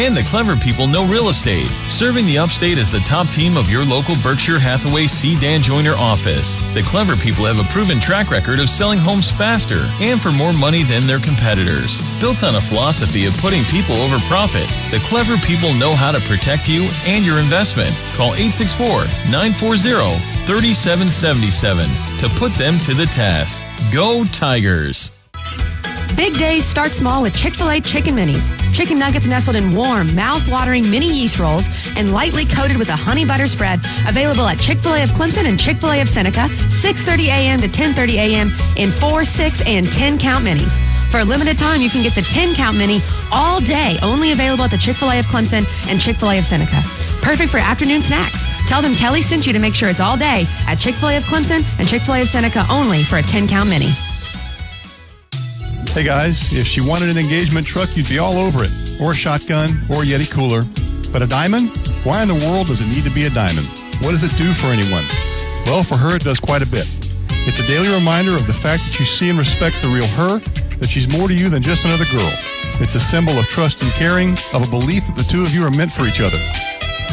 And the clever people know real estate. Serving the upstate as the top team of your local Berkshire Hathaway C. Dan Joyner office. The clever people have a proven track record of selling homes faster and for more money than their competitors. Built on a philosophy of putting people over profit, the clever people know how to protect you and your investment. Call 864 940 3777 to put them to the test. Go Tigers! Big days start small with Chick fil A Chicken Minis. Chicken nuggets nestled in warm, mouth-watering mini yeast rolls and lightly coated with a honey butter spread. Available at Chick-fil-A of Clemson and Chick-fil-A of Seneca, 6.30 a.m. to 10.30 a.m. in 4, 6, and 10 count minis. For a limited time, you can get the 10 count mini all day, only available at the Chick-fil-A of Clemson and Chick-fil-A of Seneca. Perfect for afternoon snacks. Tell them Kelly sent you to make sure it's all day at Chick-fil-A of Clemson and Chick-fil-A of Seneca only for a 10 count mini. Hey guys, if she wanted an engagement truck, you'd be all over it. Or a shotgun, or a Yeti cooler. But a diamond? Why in the world does it need to be a diamond? What does it do for anyone? Well, for her, it does quite a bit. It's a daily reminder of the fact that you see and respect the real her, that she's more to you than just another girl. It's a symbol of trust and caring, of a belief that the two of you are meant for each other.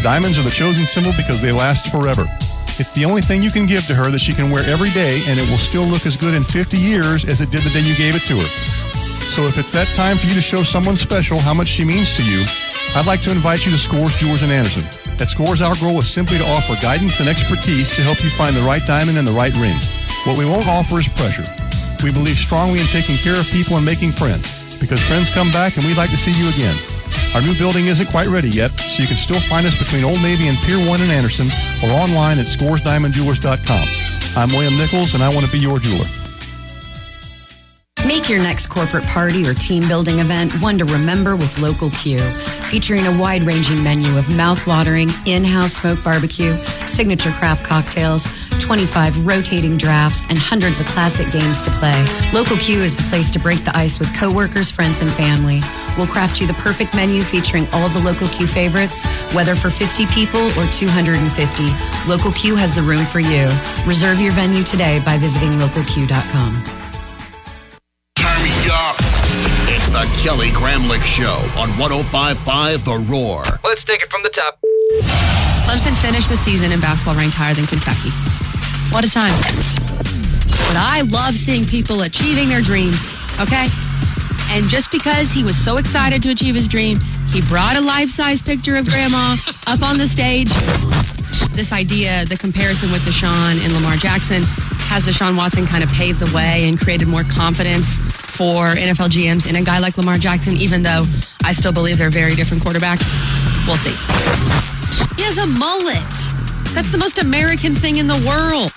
Diamonds are the chosen symbol because they last forever. It's the only thing you can give to her that she can wear every day, and it will still look as good in 50 years as it did the day you gave it to her. So if it's that time for you to show someone special how much she means to you, I'd like to invite you to Scores Jewelers and Anderson. At Scores, our goal is simply to offer guidance and expertise to help you find the right diamond and the right ring. What we won't offer is pressure. We believe strongly in taking care of people and making friends, because friends come back and we'd like to see you again. Our new building isn't quite ready yet, so you can still find us between Old Navy and Pier 1 in Anderson or online at scoresdiamondjewelers.com. I'm William Nichols, and I want to be your jeweler. Make your next corporate party or team building event one to remember with Local Q, featuring a wide ranging menu of mouth-watering in-house smoked barbecue, signature craft cocktails, 25 rotating drafts, and hundreds of classic games to play. Local Q is the place to break the ice with coworkers, friends, and family. We'll craft you the perfect menu featuring all the Local Q favorites, whether for 50 people or 250. Local Q has the room for you. Reserve your venue today by visiting localq.com. Turn me up. It's the Kelly Gramlich Show on 1055 The Roar. Let's take it from the top. Clemson finished the season in basketball ranked higher than Kentucky. What a time. But I love seeing people achieving their dreams, okay? And just because he was so excited to achieve his dream, he brought a life size picture of grandma up on the stage. This idea, the comparison with Deshaun and Lamar Jackson, has Deshaun Watson kind of paved the way and created more confidence for NFL GMs in a guy like Lamar Jackson, even though I still believe they're very different quarterbacks? We'll see. He has a mullet. That's the most American thing in the world.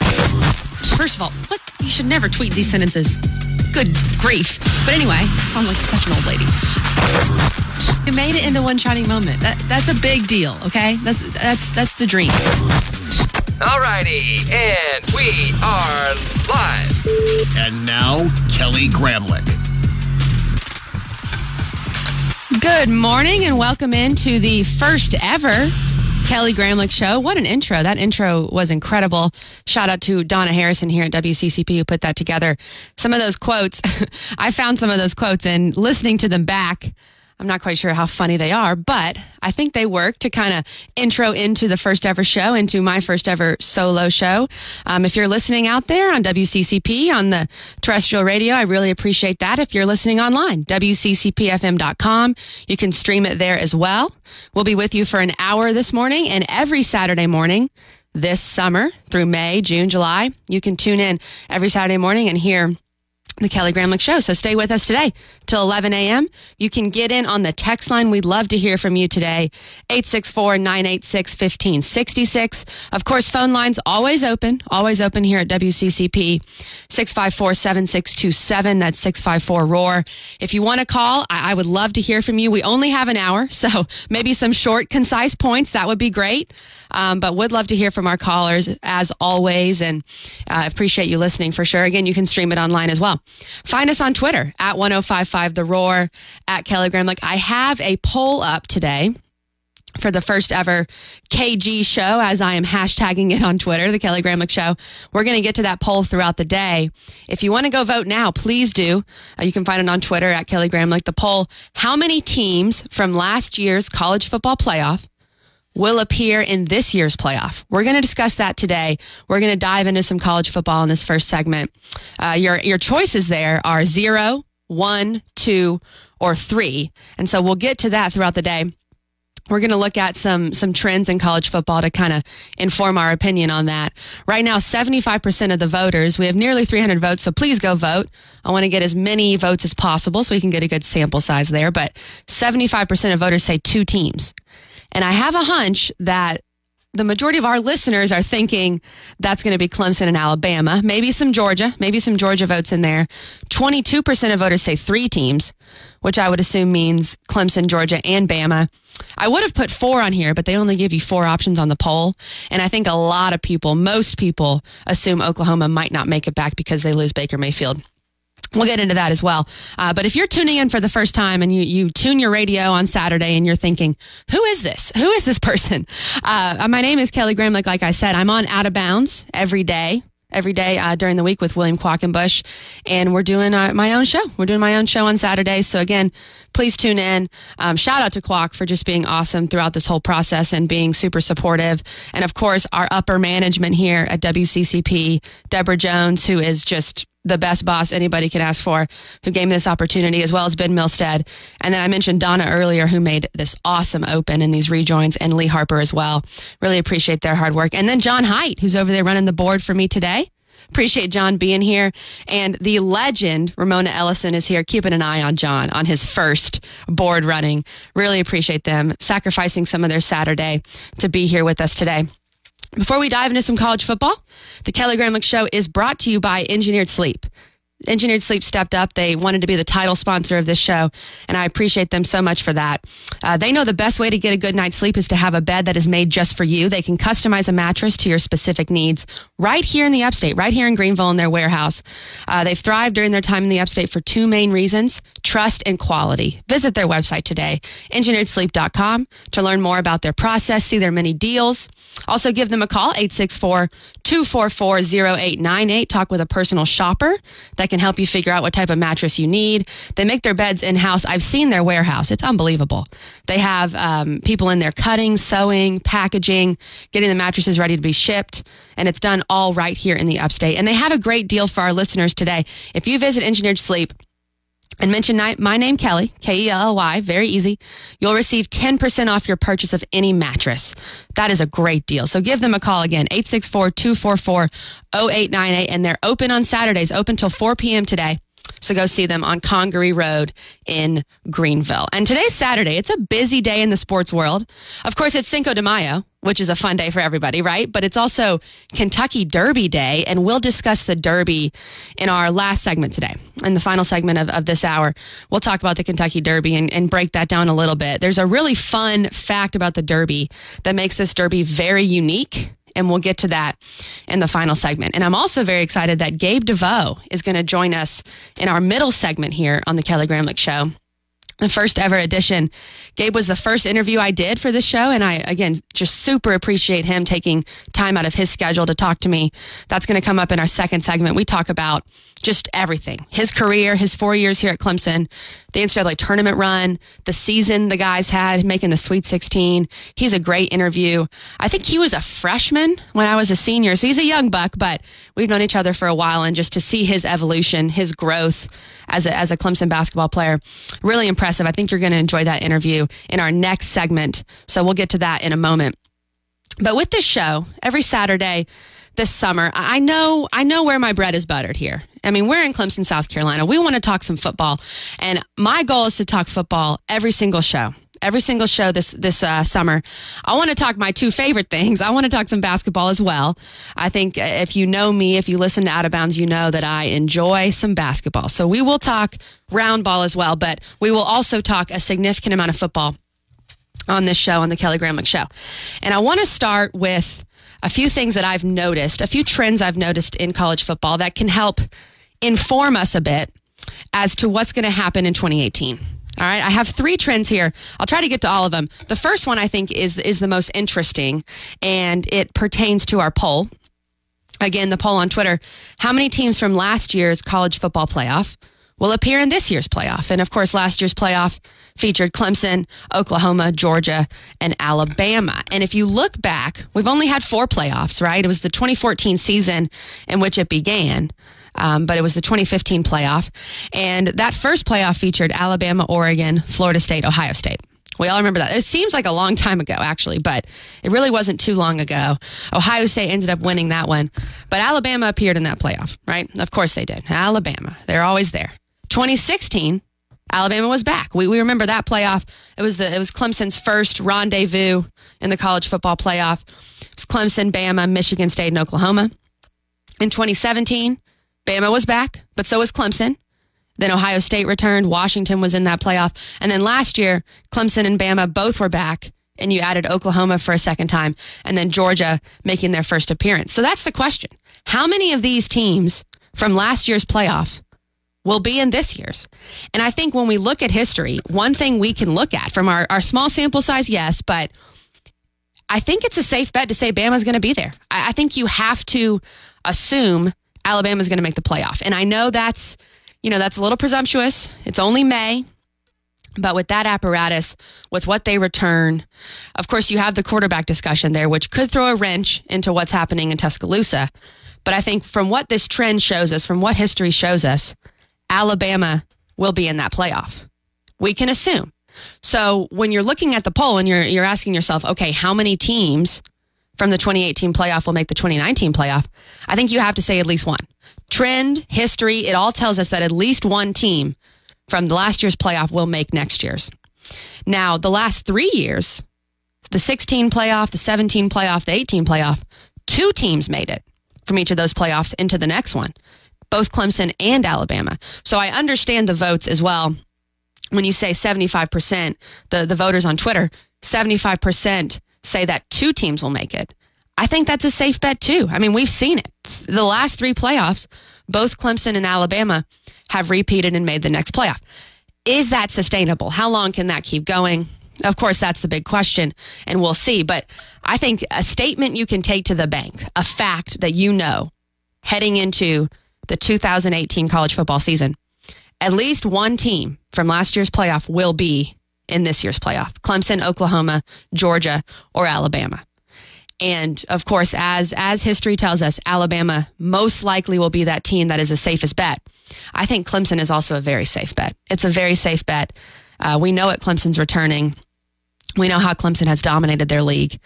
First of all, what? You should never tweet these sentences. Good grief. But anyway, I sound like such an old lady. You made it into one shining moment. That, that's a big deal, okay? That's that's that's the dream. Alrighty, and we are live. And now, Kelly Gramlich. Good morning and welcome into the first ever Kelly Gramlich show. What an intro. That intro was incredible. Shout out to Donna Harrison here at WCCP who put that together. Some of those quotes, I found some of those quotes and listening to them back, I'm not quite sure how funny they are, but I think they work to kind of intro into the first ever show, into my first ever solo show. Um, if you're listening out there on WCCP on the terrestrial radio, I really appreciate that. If you're listening online, WCCPFM.com, you can stream it there as well. We'll be with you for an hour this morning and every Saturday morning this summer through May, June, July. You can tune in every Saturday morning and hear the Kelly Gramlich Show. So stay with us today till 11 a.m. You can get in on the text line. We'd love to hear from you today. 864-986-1566. Of course, phone lines always open, always open here at WCCP. 654-7627. That's 654-ROAR. If you want to call, I-, I would love to hear from you. We only have an hour, so maybe some short, concise points. That would be great. Um, but would love to hear from our callers as always. And uh, appreciate you listening for sure. Again, you can stream it online as well. Find us on Twitter at 1055 The Roar, at Kelly Like I have a poll up today for the first ever KG show, as I am hashtagging it on Twitter, the Kelly Gramlich Show. We're going to get to that poll throughout the day. If you want to go vote now, please do. Uh, you can find it on Twitter at Kelly Gramlich. The poll: How many teams from last year's college football playoff will appear in this year's playoff. We're going to discuss that today. We're going to dive into some college football in this first segment. Uh, your your choices there are zero, one, two, or three, and so we'll get to that throughout the day. We're going to look at some some trends in college football to kind of inform our opinion on that. Right now, 75% of the voters, we have nearly 300 votes, so please go vote. I want to get as many votes as possible so we can get a good sample size there, but 75% of voters say two teams. And I have a hunch that the majority of our listeners are thinking that's going to be Clemson and Alabama, maybe some Georgia, maybe some Georgia votes in there. 22% of voters say three teams, which I would assume means Clemson, Georgia, and Bama. I would have put four on here, but they only give you four options on the poll. And I think a lot of people, most people, assume Oklahoma might not make it back because they lose Baker Mayfield. We'll get into that as well. Uh, but if you're tuning in for the first time and you, you tune your radio on Saturday and you're thinking, who is this? Who is this person? Uh, my name is Kelly Gramlich. Like, like I said, I'm on Out of Bounds every day every day uh, during the week with William Quackenbush. And we're doing uh, my own show. We're doing my own show on Saturdays. So again, please tune in. Um, shout out to Quack for just being awesome throughout this whole process and being super supportive. And of course, our upper management here at WCCP, Deborah Jones, who is just the best boss anybody could ask for, who gave me this opportunity, as well as Ben Milstead. And then I mentioned Donna earlier, who made this awesome open in these rejoins, and Lee Harper as well. Really appreciate their hard work. And then John Height, who's over there running the board for me today. Appreciate John being here. And the legend, Ramona Ellison, is here keeping an eye on John on his first board running. Really appreciate them sacrificing some of their Saturday to be here with us today. Before we dive into some college football, the Kelly Gramlich Show is brought to you by Engineered Sleep. Engineered Sleep stepped up. They wanted to be the title sponsor of this show, and I appreciate them so much for that. Uh, they know the best way to get a good night's sleep is to have a bed that is made just for you. They can customize a mattress to your specific needs right here in the upstate, right here in Greenville in their warehouse. Uh, they've thrived during their time in the upstate for two main reasons trust and quality. Visit their website today, engineeredsleep.com, to learn more about their process, see their many deals. Also, give them a call, 864 244 0898. Talk with a personal shopper that can help you figure out what type of mattress you need. They make their beds in house. I've seen their warehouse, it's unbelievable. They have um, people in there cutting, sewing, packaging, getting the mattresses ready to be shipped, and it's done all right here in the upstate. And they have a great deal for our listeners today. If you visit Engineered Sleep, and mention my name, Kelly, K E L L Y, very easy. You'll receive 10% off your purchase of any mattress. That is a great deal. So give them a call again, 864 244 0898. And they're open on Saturdays, open till 4 p.m. today. So go see them on Congaree Road in Greenville. And today's Saturday. It's a busy day in the sports world. Of course, it's Cinco de Mayo, which is a fun day for everybody, right? But it's also Kentucky Derby Day. And we'll discuss the Derby in our last segment today. In the final segment of, of this hour, we'll talk about the Kentucky Derby and, and break that down a little bit. There's a really fun fact about the Derby that makes this Derby very unique and we'll get to that in the final segment. And I'm also very excited that Gabe DeVoe is going to join us in our middle segment here on the Kelly Gramlich Show the first ever edition. Gabe was the first interview I did for this show. And I, again, just super appreciate him taking time out of his schedule to talk to me. That's going to come up in our second segment. We talk about just everything his career, his four years here at Clemson, the NCAA tournament run, the season the guys had making the Sweet 16. He's a great interview. I think he was a freshman when I was a senior. So he's a young buck, but we've known each other for a while. And just to see his evolution, his growth, as a, as a Clemson basketball player. Really impressive. I think you're going to enjoy that interview in our next segment. So we'll get to that in a moment. But with this show, every Saturday this summer, I know I know where my bread is buttered here. I mean, we're in Clemson, South Carolina. We want to talk some football, and my goal is to talk football every single show every single show this this uh, summer. I want to talk my two favorite things. I want to talk some basketball as well. I think uh, if you know me, if you listen to Out of Bounds, you know that I enjoy some basketball. So we will talk round ball as well, but we will also talk a significant amount of football on this show on the Kelly Gramlich Show. And I want to start with a few things that I've noticed, a few trends I've noticed in college football that can help inform us a bit as to what's going to happen in 2018. All right, I have three trends here. I'll try to get to all of them. The first one I think is is the most interesting, and it pertains to our poll. Again, the poll on Twitter: How many teams from last year's college football playoff will appear in this year's playoff? And of course, last year's playoff featured Clemson, Oklahoma, Georgia, and Alabama. And if you look back, we've only had four playoffs, right? It was the 2014 season in which it began. Um, but it was the 2015 playoff. And that first playoff featured Alabama, Oregon, Florida State, Ohio State. We all remember that. It seems like a long time ago, actually, but it really wasn't too long ago. Ohio State ended up winning that one, but Alabama appeared in that playoff, right? Of course they did. Alabama, they're always there. 2016, Alabama was back. We, we remember that playoff. It was the it was Clemson's first rendezvous in the college football playoff. It was Clemson, Bama, Michigan State, and Oklahoma. In 2017, Bama was back, but so was Clemson. Then Ohio State returned. Washington was in that playoff. And then last year, Clemson and Bama both were back, and you added Oklahoma for a second time, and then Georgia making their first appearance. So that's the question. How many of these teams from last year's playoff will be in this year's? And I think when we look at history, one thing we can look at from our, our small sample size, yes, but I think it's a safe bet to say Bama's going to be there. I, I think you have to assume Alabama's going to make the playoff. And I know that's, you know, that's a little presumptuous. It's only May. But with that apparatus, with what they return, of course, you have the quarterback discussion there, which could throw a wrench into what's happening in Tuscaloosa. But I think from what this trend shows us, from what history shows us, Alabama will be in that playoff. We can assume. So when you're looking at the poll and you're you're asking yourself, okay, how many teams from the 2018 playoff will make the 2019 playoff? I think you have to say at least one. Trend, history, it all tells us that at least one team from the last year's playoff will make next year's. Now, the last three years, the 16 playoff, the 17 playoff, the 18 playoff, two teams made it from each of those playoffs into the next one, both Clemson and Alabama. So I understand the votes as well. When you say 75%, the, the voters on Twitter, 75% say that two teams will make it. I think that's a safe bet too. I mean, we've seen it. The last three playoffs, both Clemson and Alabama have repeated and made the next playoff. Is that sustainable? How long can that keep going? Of course, that's the big question, and we'll see. But I think a statement you can take to the bank, a fact that you know heading into the 2018 college football season, at least one team from last year's playoff will be in this year's playoff Clemson, Oklahoma, Georgia, or Alabama. And of course, as as history tells us, Alabama most likely will be that team that is the safest bet. I think Clemson is also a very safe bet. It's a very safe bet. Uh, we know it. Clemson's returning. We know how Clemson has dominated their league.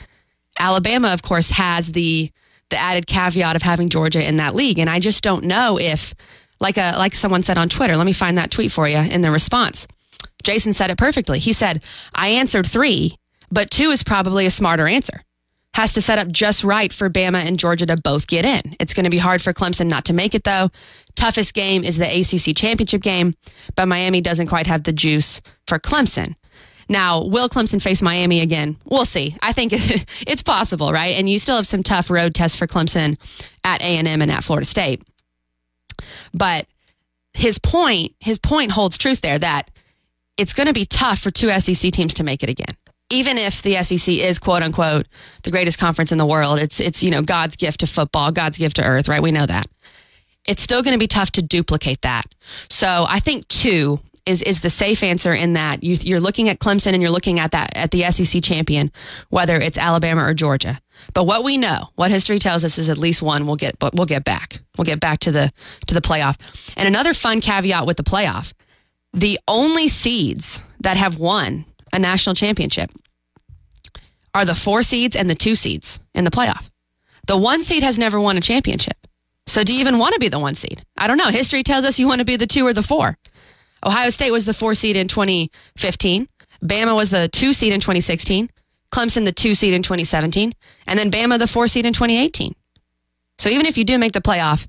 Alabama, of course, has the the added caveat of having Georgia in that league, and I just don't know if, like a like someone said on Twitter. Let me find that tweet for you in the response. Jason said it perfectly. He said, "I answered three, but two is probably a smarter answer." has to set up just right for Bama and Georgia to both get in. It's going to be hard for Clemson not to make it, though. Toughest game is the ACC championship game, but Miami doesn't quite have the juice for Clemson. Now, will Clemson face Miami again? We'll see. I think it's possible, right? And you still have some tough road tests for Clemson at A&M and at Florida State. But his point, his point holds truth there that it's going to be tough for two SEC teams to make it again even if the SEC is quote unquote the greatest conference in the world, it's it's you know God's gift to football, God's gift to earth, right? We know that. It's still going to be tough to duplicate that. So I think two is is the safe answer in that you, you're looking at Clemson and you're looking at that at the SEC champion, whether it's Alabama or Georgia. But what we know, what history tells us, is at least one will get, we'll get back. We'll get back to the to the playoff. And another fun caveat with the playoff: the only seeds that have won a national championship are the four seeds and the two seeds in the playoff. The one seed has never won a championship. So do you even want to be the one seed? I don't know. History tells us you want to be the two or the four. Ohio State was the four seed in 2015. Bama was the two seed in 2016. Clemson the two seed in 2017. And then Bama the four seed in 2018. So even if you do make the playoff,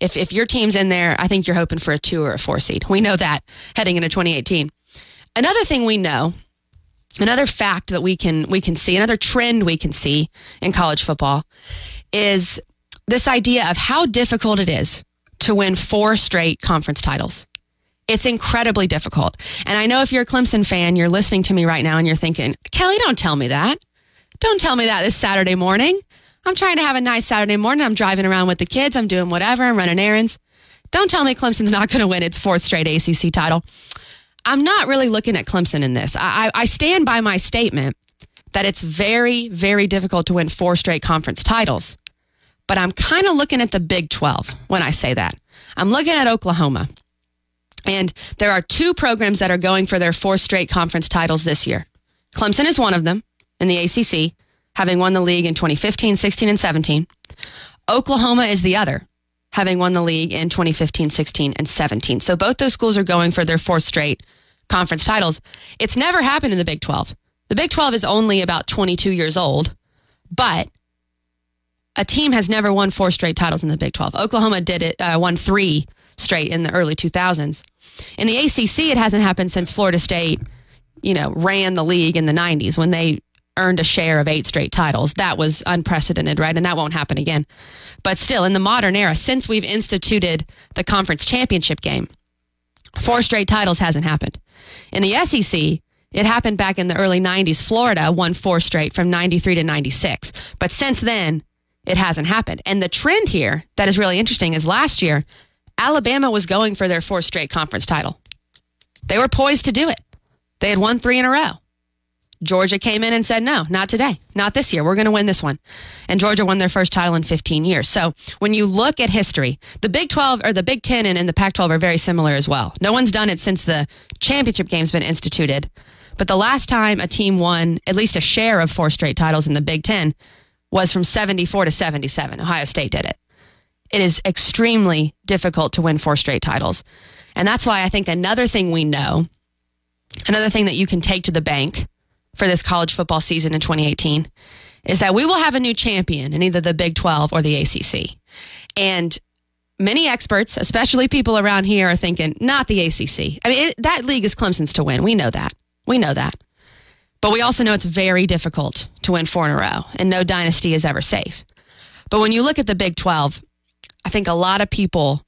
if, if your team's in there, I think you're hoping for a two or a four seed. We know that heading into 2018. Another thing we know another fact that we can we can see another trend we can see in college football is this idea of how difficult it is to win four straight conference titles It's incredibly difficult. And I know if you're a Clemson fan, you're listening to me right now and you're thinking, Kelly, don't tell me that. Don't tell me that this Saturday morning. I'm trying to have a nice Saturday morning. I'm driving around with the kids. I'm doing whatever. I'm running errands. Don't tell me Clemson's not going to win its fourth straight ACC title. I'm not really looking at Clemson in this. I, I stand by my statement that it's very, very difficult to win four straight conference titles. But I'm kind of looking at the Big 12 when I say that. I'm looking at Oklahoma. And there are two programs that are going for their four straight conference titles this year. Clemson is one of them in the ACC, having won the league in 2015, 16, and 17. Oklahoma is the other, having won the league in 2015, 16, and 17. So both those schools are going for their fourth straight conference titles. It's never happened in the Big 12. The Big 12 is only about 22 years old, but a team has never won four straight titles in the Big 12. Oklahoma did it, uh, won three straight in the early 2000s. In the ACC, it hasn't happened since Florida State, you know, ran the league in the 90s when they earned a share of eight straight titles. That was unprecedented, right? And that won't happen again. But still, in the modern era, since we've instituted the conference championship game, four straight titles hasn't happened. In the SEC, it happened back in the early 90s. Florida won four straight from 93 to 96. But since then, it hasn't happened. And the trend here that is really interesting is last year, Alabama was going for their fourth straight conference title. They were poised to do it. They had won three in a row. Georgia came in and said, no, not today, not this year. We're going to win this one. And Georgia won their first title in 15 years. So when you look at history, the Big 12 or the Big 10 and, and the Pac 12 are very similar as well. No one's done it since the championship game's been instituted. But the last time a team won at least a share of four straight titles in the Big 10 was from 74 to 77. Ohio State did it. It is extremely difficult to win four straight titles. And that's why I think another thing we know, another thing that you can take to the bank for this college football season in 2018 is that we will have a new champion in either the Big 12 or the ACC. And many experts, especially people around here, are thinking, not the ACC. I mean, it, that league is Clemson's to win. We know that. We know that. But we also know it's very difficult to win four in a row, and no dynasty is ever safe. But when you look at the Big 12, I think a lot of people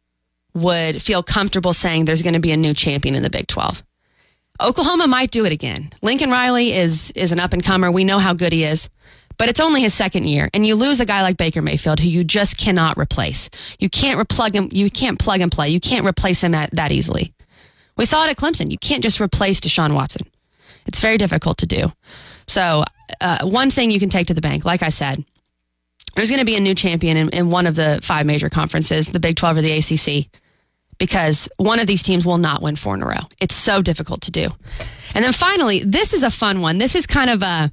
would feel comfortable saying there's going to be a new champion in the Big 12. Oklahoma might do it again. Lincoln Riley is is an up and comer. We know how good he is, but it's only his second year, and you lose a guy like Baker Mayfield who you just cannot replace. You can't replug him. You can't plug and play. You can't replace him that, that easily. We saw it at Clemson. You can't just replace Deshaun Watson. It's very difficult to do. So, uh, one thing you can take to the bank, like I said, there's going to be a new champion in, in one of the five major conferences, the Big 12 or the ACC, because one of these teams will not win four in a row. It's so difficult to do. And then finally, this is a fun one. This is kind of a,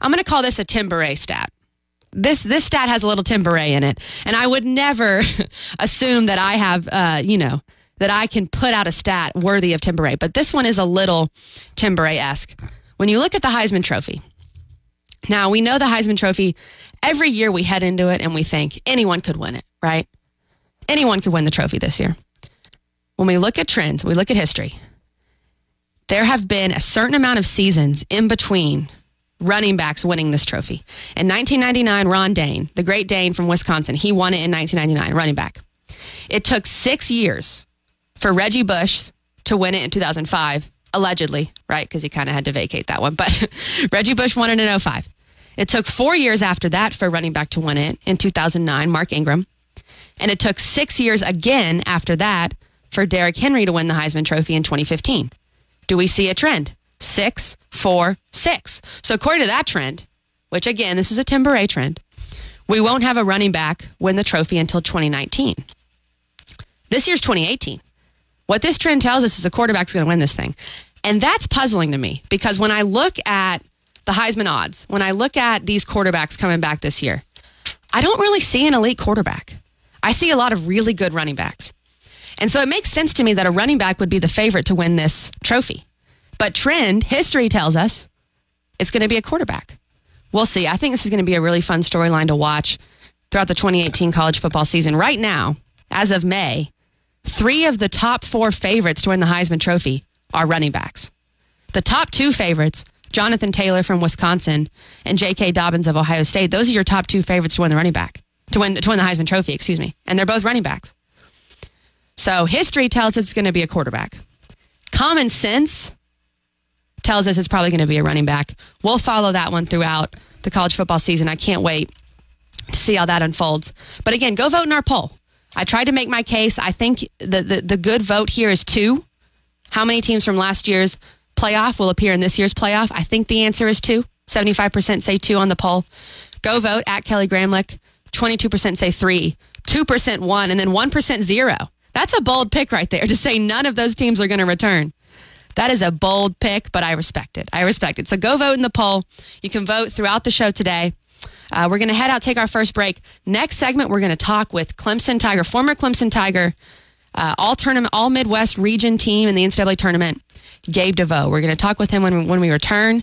I'm going to call this a Tim stat. This this stat has a little Tim in it, and I would never assume that I have, uh, you know, that I can put out a stat worthy of Tim. But this one is a little Tim Bourret esque. When you look at the Heisman Trophy, now we know the Heisman Trophy. Every year we head into it and we think anyone could win it, right? Anyone could win the trophy this year. When we look at trends, we look at history. There have been a certain amount of seasons in between running backs winning this trophy. In 1999, Ron Dayne, the great Dane from Wisconsin, he won it in 1999, running back. It took six years for Reggie Bush to win it in 2005, allegedly, right? Because he kind of had to vacate that one. But Reggie Bush won it in 05. It took four years after that for running back to win it in 2009, Mark Ingram. And it took six years again after that for Derrick Henry to win the Heisman Trophy in 2015. Do we see a trend? Six, four, six. So according to that trend, which again, this is a Tim Bourret trend, we won't have a running back win the trophy until 2019. This year's 2018. What this trend tells us is a quarterback's going to win this thing. And that's puzzling to me because when I look at the Heisman odds, when I look at these quarterbacks coming back this year, I don't really see an elite quarterback. I see a lot of really good running backs. And so it makes sense to me that a running back would be the favorite to win this trophy. But trend, history tells us it's going to be a quarterback. We'll see. I think this is going to be a really fun storyline to watch throughout the 2018 college football season. Right now, as of May, three of the top four favorites to win the Heisman Trophy are running backs. The top two favorites, Jonathan Taylor from Wisconsin and J.K. Dobbins of Ohio State, those are your top two favorites to win the running back, to win, to win the Heisman Trophy, excuse me. And they're both running backs. So history tells us it's going to be a quarterback. Common sense tells us it's probably going to be a running back. We'll follow that one throughout the college football season. I can't wait to see how that unfolds. But again, go vote in our poll. I tried to make my case. I think the, the, the good vote here is two. How many teams from last year's playoff will appear in this year's playoff? I think the answer is two. 75% say two on the poll. Go vote at Kelly Gramlich. 22% say three, 2% one, and then 1% zero. That's a bold pick right there to say none of those teams are going to return. That is a bold pick, but I respect it. I respect it. So go vote in the poll. You can vote throughout the show today. Uh, we're going to head out, take our first break. Next segment, we're going to talk with Clemson Tiger, former Clemson Tiger, uh, all tournament, all Midwest region team in the NCAA tournament, Gabe DeVoe. We're going to talk with him when, when we return.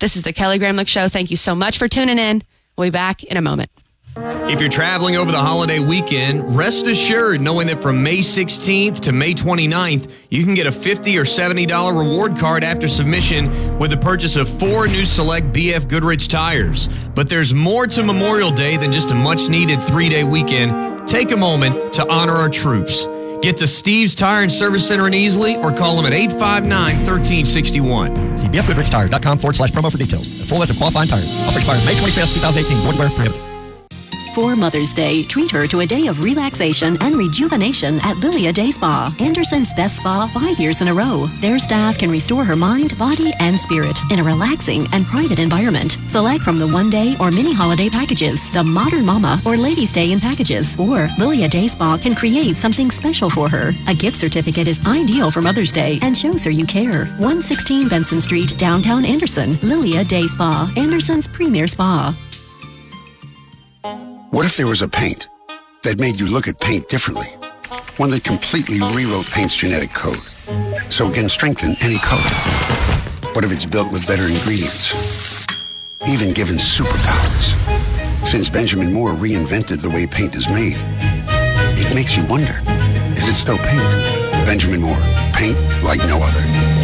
This is the Kelly Gramlich Show. Thank you so much for tuning in. We'll be back in a moment. If you're traveling over the holiday weekend, rest assured knowing that from May 16th to May 29th, you can get a 50 or $70 reward card after submission with the purchase of four new select BF Goodrich tires. But there's more to Memorial Day than just a much needed three day weekend. Take a moment to honor our troops. Get to Steve's Tire and Service Center in Easley or call them at 859 1361. See bfgoodrichtires.com forward slash promo for details. A full list of qualifying tires. Offer expires May 25th, 2018. Void prohibited. For Mother's Day, treat her to a day of relaxation and rejuvenation at Lilia Day Spa, Anderson's best spa five years in a row. Their staff can restore her mind, body, and spirit in a relaxing and private environment. Select from the one day or mini holiday packages, the Modern Mama or Ladies Day in packages, or Lilia Day Spa can create something special for her. A gift certificate is ideal for Mother's Day and shows her you care. 116 Benson Street, downtown Anderson, Lilia Day Spa, Anderson's premier spa. What if there was a paint that made you look at paint differently? One that completely rewrote paint's genetic code so it can strengthen any color. What if it's built with better ingredients? Even given superpowers. Since Benjamin Moore reinvented the way paint is made, it makes you wonder, is it still paint? Benjamin Moore, paint like no other.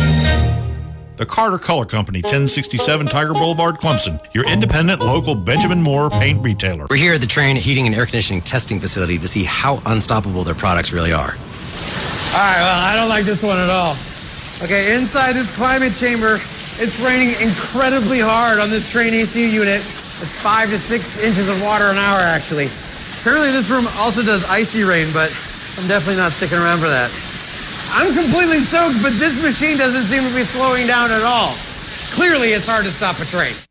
The Carter Color Company, 1067 Tiger Boulevard, Clemson, your independent local Benjamin Moore paint retailer. We're here at the Trane Heating and Air Conditioning Testing Facility to see how unstoppable their products really are. All right, well, I don't like this one at all. Okay, inside this climate chamber, it's raining incredibly hard on this Trane AC unit. It's five to six inches of water an hour, actually. Apparently, this room also does icy rain, but I'm definitely not sticking around for that. I'm completely soaked, but this machine doesn't seem to be slowing down at all. Clearly, it's hard to stop a Trane.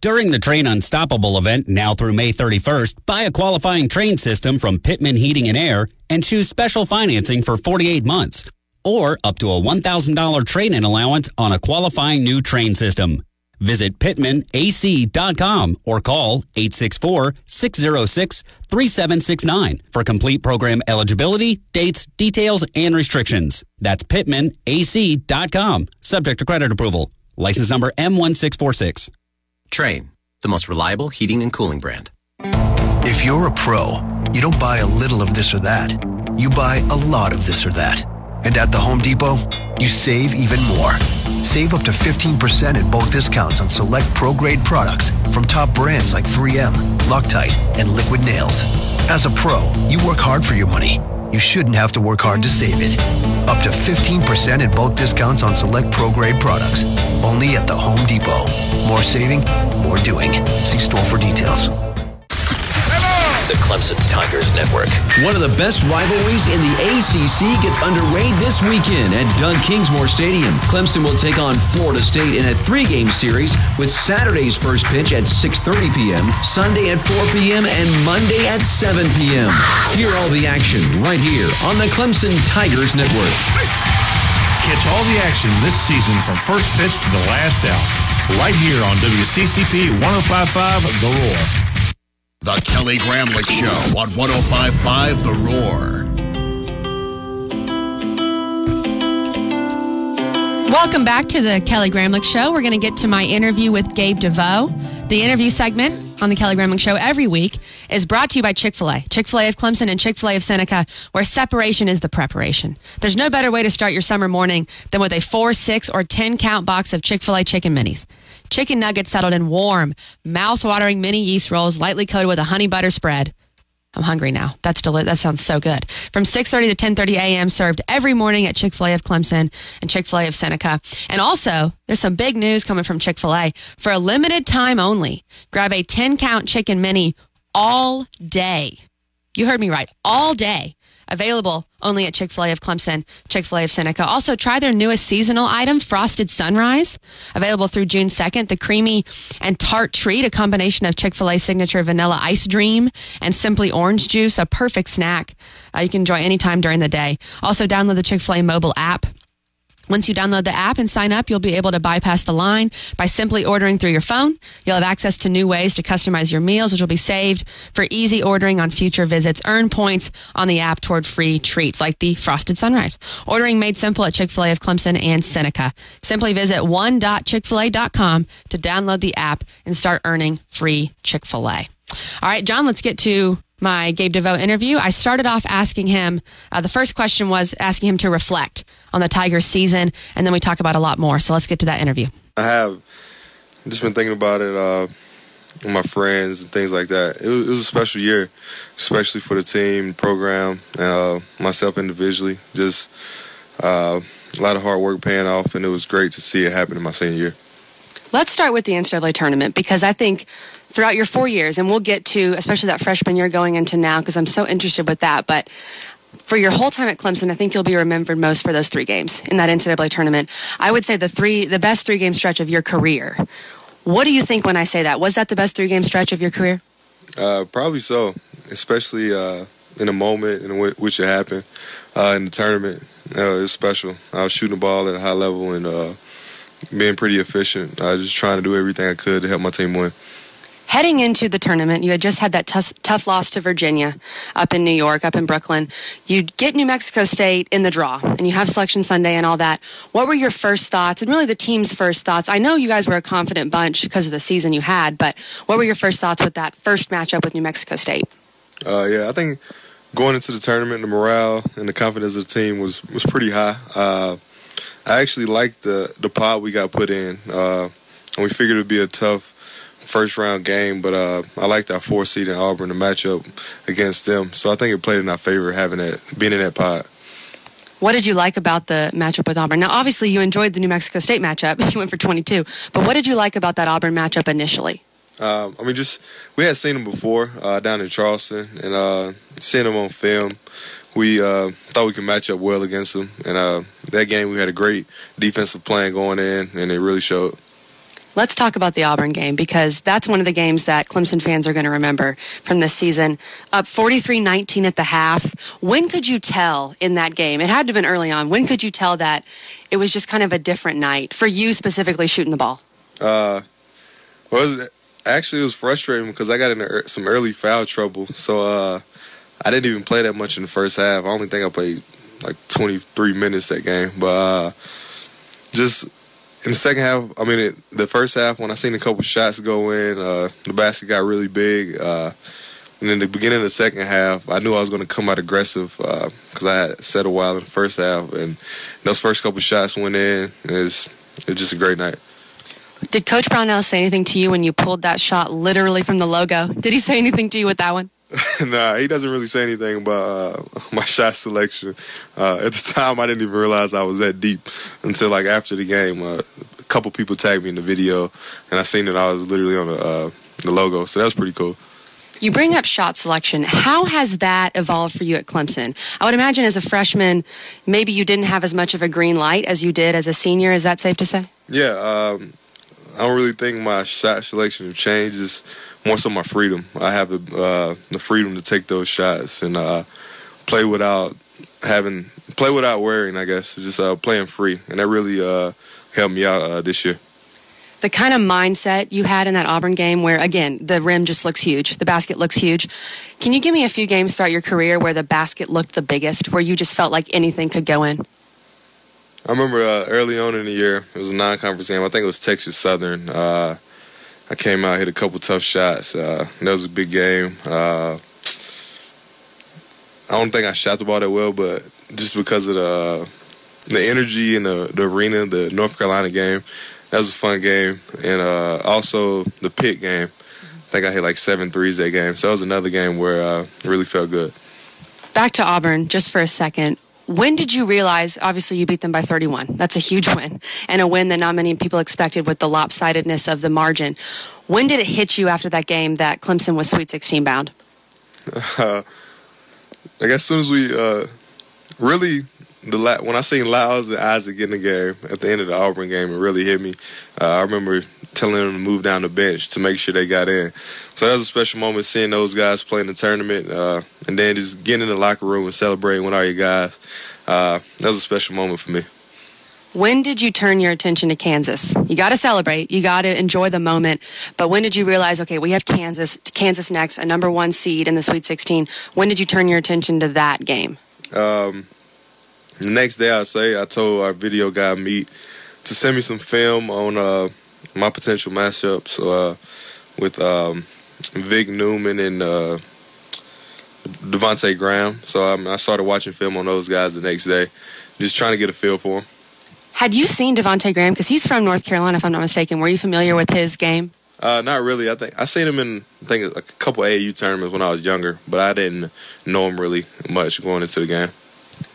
During the Trane Unstoppable event, now through May 31st, buy a qualifying Trane system from Pittman Heating and Air and choose special financing for 48 months or up to a $1,000 trade-in allowance on a qualifying new Trane system. Visit pittmanac.com or call 864-606-3769 for complete program eligibility, dates, details, and restrictions. That's pittmanac.com. Subject to credit approval. License number M1646. Trane, the most reliable heating and cooling brand. If you're a pro, you don't buy a little of this or that. You buy a lot of this or that. And at the Home Depot, you save even more. Save up to 15% in bulk discounts on select pro-grade products from top brands like 3M, Loctite, and Liquid Nails. As a pro, you work hard for your money. You shouldn't have to work hard to save it. Up to 15% in bulk discounts on select pro-grade products. Only at the Home Depot. More saving, more doing. See store for details. The Clemson Tigers Network. One of the best rivalries in the ACC gets underway this weekend at Doug Kingsmore Stadium. Clemson will take on Florida State in a three-game series with Saturday's first pitch at 6:30 p.m., Sunday at 4 p.m., and Monday at 7 p.m. Hear all the action right here on the Clemson Tigers Network. Catch all the action this season from first pitch to the last out, right here on WCCP 1055 The Roar. The Kelly Gramlich Show on 1055 The Roar. Welcome back to the Kelly Gramlich Show. We're going to get to my interview with Gabe DeVoe. The interview segment on the Kelly Gramlich Show every week is brought to you by Chick fil A. Chick fil A of Clemson and Chick fil A of Seneca, where separation is the preparation. There's no better way to start your summer morning than with a four, six, or 10 count box of Chick fil A chicken minis. Chicken nuggets settled in warm, mouth watering mini yeast rolls lightly coated with a honey butter spread. I'm hungry now. That's deli- that sounds so good. From 6:30 to 10:30 a.m. served every morning at Chick-fil-A of Clemson and Chick-fil-A of Seneca. And also, there's some big news coming from Chick-fil-A. For a limited time only, grab a 10-count chicken mini all day. You heard me right. All day. Available only at Chick fil A of Clemson, Chick fil A of Seneca. Also, try their newest seasonal item, Frosted Sunrise. Available through June 2nd. The creamy and tart treat, a combination of Chick fil A signature vanilla ice dream and simply orange juice, a perfect snack uh, you can enjoy anytime during the day. Also, download the Chick fil A mobile app. Once you download the app and sign up, you'll be able to bypass the line by simply ordering through your phone. You'll have access to new ways to customize your meals, which will be saved for easy ordering on future visits. Earn points on the app toward free treats like the Frosted Sunrise. Ordering made simple at Chick fil A of Clemson and Seneca. Simply visit one.chickfil-A.com to download the app and start earning free Chick fil A. All right, John, let's get to my Gabe DeVoe interview. I started off asking him, uh, the first question was asking him to reflect on the Tigers season, and then we talk about a lot more. So let's get to that interview. I have just been thinking about it uh, with my friends and things like that. It was, it was, a special year, especially for the team, program, and uh, myself individually. Just uh, a lot of hard work paying off, and it was great to see it happen in my senior year. Let's start with the NCAA tournament because I think throughout your four years, and we'll get to especially that freshman year going into now because I'm so interested with that. But for your whole time at Clemson, I think you'll be remembered most for those three games in that NCAA tournament. I would say the three, the best three game stretch of your career. What do you think when I say that? Was that the best three game stretch of your career? Uh, probably so, especially uh, in the moment in which it happened uh, in the tournament. It was special. I was shooting the ball at a high level and uh, being pretty efficient. I was just trying to do everything I could to help my team win. Heading into the tournament, you had just had that tough, loss to Virginia up in New York, up in Brooklyn. You get New Mexico State in the draw, and you have Selection Sunday and all that. What were your first thoughts, and really the team's first thoughts? I know you guys were a confident bunch because of the season you had, but what were your first thoughts with that first matchup with New Mexico State? Uh, yeah, I think going into the tournament, the morale and the confidence of the team was was pretty high. Uh, I actually liked the the pod we got put in, uh, and we figured it'd be a tough first round game, but uh, I liked our four seed in Auburn, the matchup against them. So I think it played in our favor having it being in that pot. What did you like about the matchup with Auburn? Now, obviously, you enjoyed the New Mexico State matchup. You went for 22. But what did you like about that Auburn matchup initially? Um, I mean, just we had seen them before uh, down in Charleston, and uh, seeing them on film, we uh, thought we could match up well against them. And uh, that game, we had a great defensive plan going in, and it really showed. Let's talk about the Auburn game because that's one of the games that Clemson fans are going to remember from this season. Up 43 19 at the half. When could you tell in that game? It had to have been early on. When could you tell that it was just kind of a different night for you specifically shooting the ball? Uh, actually, it was frustrating because I got into some early foul trouble. So uh, I didn't even play that much in the first half. I only think I played like 23 minutes that game. But uh, just in the second half, I mean, it, the first half when I seen a couple shots go in, uh, the basket got really big. Uh, and in the beginning of the second half, I knew I was going to come out aggressive because uh, I had set a while in the first half, and those first couple shots went in. It was, it was just a great night. Did Coach Brownell say anything to you when you pulled that shot literally from the logo? Did he say anything to you with that one? nah, he doesn't really say anything about uh, my shot selection. Uh, at the time, I didn't even realize I was that deep until like after the game. Uh, a couple people tagged me in the video, and I seen that I was literally on the uh, the logo. So that was pretty cool. You bring up shot selection. How has that evolved for you at Clemson? I would imagine as a freshman, maybe you didn't have as much of a green light as you did as a senior. Is that safe to say? Yeah, um, I don't really think my shot selection changes more so my freedom. I have the uh, the freedom to take those shots and uh, play without having play without worrying. I guess just uh, playing free, and that really uh, helped me out uh, this year. The kind of mindset you had in that Auburn game, where again the rim just looks huge, the basket looks huge. Can you give me a few games throughout your career where the basket looked the biggest, where you just felt like anything could go in? I remember uh, early on in the year, it was a non-conference game. I think it was Texas Southern. Uh, I came out, hit a couple tough shots. Uh, that was a big game. Uh, I don't think I shot the ball that well, but just because of the the energy in the, the arena, the North Carolina game, that was a fun game, and uh, also the Pitt game. I think I hit like seven threes that game. So that was another game where uh, it really felt good. Back to Auburn just for a second. When did you realize? Obviously, you beat them by 31. That's a huge win and a win that not many people expected with the lopsidedness of the margin. When did it hit you after that game that Clemson was Sweet 16 bound? Uh, like as soon as we uh, really the la- when I seen Lyles and Isaac in the game at the end of the Auburn game, it really hit me. Uh, I remember telling them to move down the bench to make sure they got in. So that was a special moment seeing those guys play in the tournament, uh, and then just getting in the locker room and celebrating with all your guys. Uh, that was a special moment for me. When did you turn your attention to Kansas? You got to celebrate. You got to enjoy the moment. But when did you realize, okay, we have Kansas, Kansas next, a number one seed in the Sweet 16. When did you turn your attention to that game? Um, the next day, I say I told our video guy meet to send me some film on uh, my potential matchups uh, with um, Vic Newman and uh, Devonte Graham. So um, I started watching film on those guys the next day, just trying to get a feel for them. Had you seen Devonte Graham? Because he's from North Carolina, if I'm not mistaken. Were you familiar with his game? Uh, not really. I think I seen him in I think a couple AAU tournaments when I was younger, but I didn't know him really much going into the game.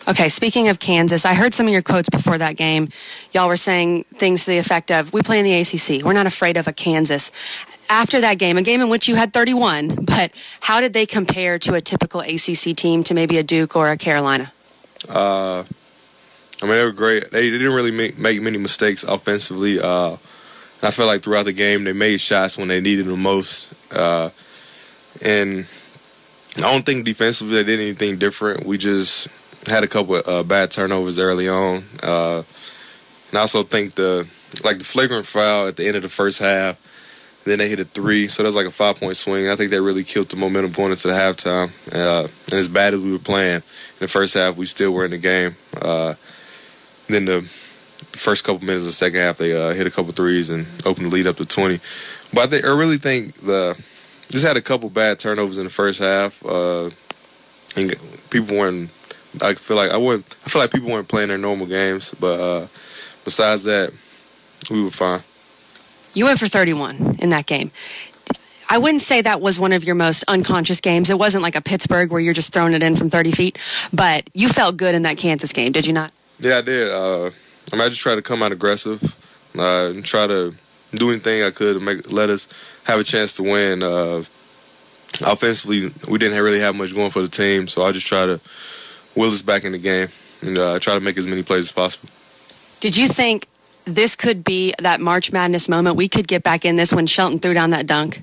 Okay, speaking of Kansas, I heard some of your quotes before that game. Y'all were saying things to the effect of, we play in the ACC. We're not afraid of a Kansas. After that game, a game in which you had 31, but how did they compare to a typical ACC team to maybe a Duke or a Carolina? Uh, I mean, they were great. They didn't really make, make many mistakes offensively. Uh, I felt like throughout the game, they made shots when they needed them most. Uh, and I don't think defensively they did anything different. We just had a couple of uh, bad turnovers early on. Uh, and I also think the like the flagrant foul at the end of the first half. Then they hit a three, so that was like a five point swing. I think that really killed the momentum going into the halftime. Uh, and as bad as we were playing in the first half, we still were in the game. Uh, then the first couple minutes of the second half, they uh, hit a couple threes and opened the lead up to 20. But I, think, I really think the just had a couple bad turnovers in the first half. Uh, and people weren't. I feel like I wouldn't. I feel like people weren't playing their normal games. But uh, besides that, we were fine. You went for 31 in that game. I wouldn't say that was one of your most unconscious games. It wasn't like a Pittsburgh where you're just throwing it in from 30 feet, but you felt good in that Kansas game, did you not? Yeah, I did. Uh, I mean, I just tried to come out aggressive uh, and try to do anything I could to make let us have a chance to win. Uh, offensively, we didn't really have much going for the team, so I just try to will us back in the game and uh, try to make as many plays as possible. Did you think this could be that March Madness moment? We could get back in this when Shelton threw down that dunk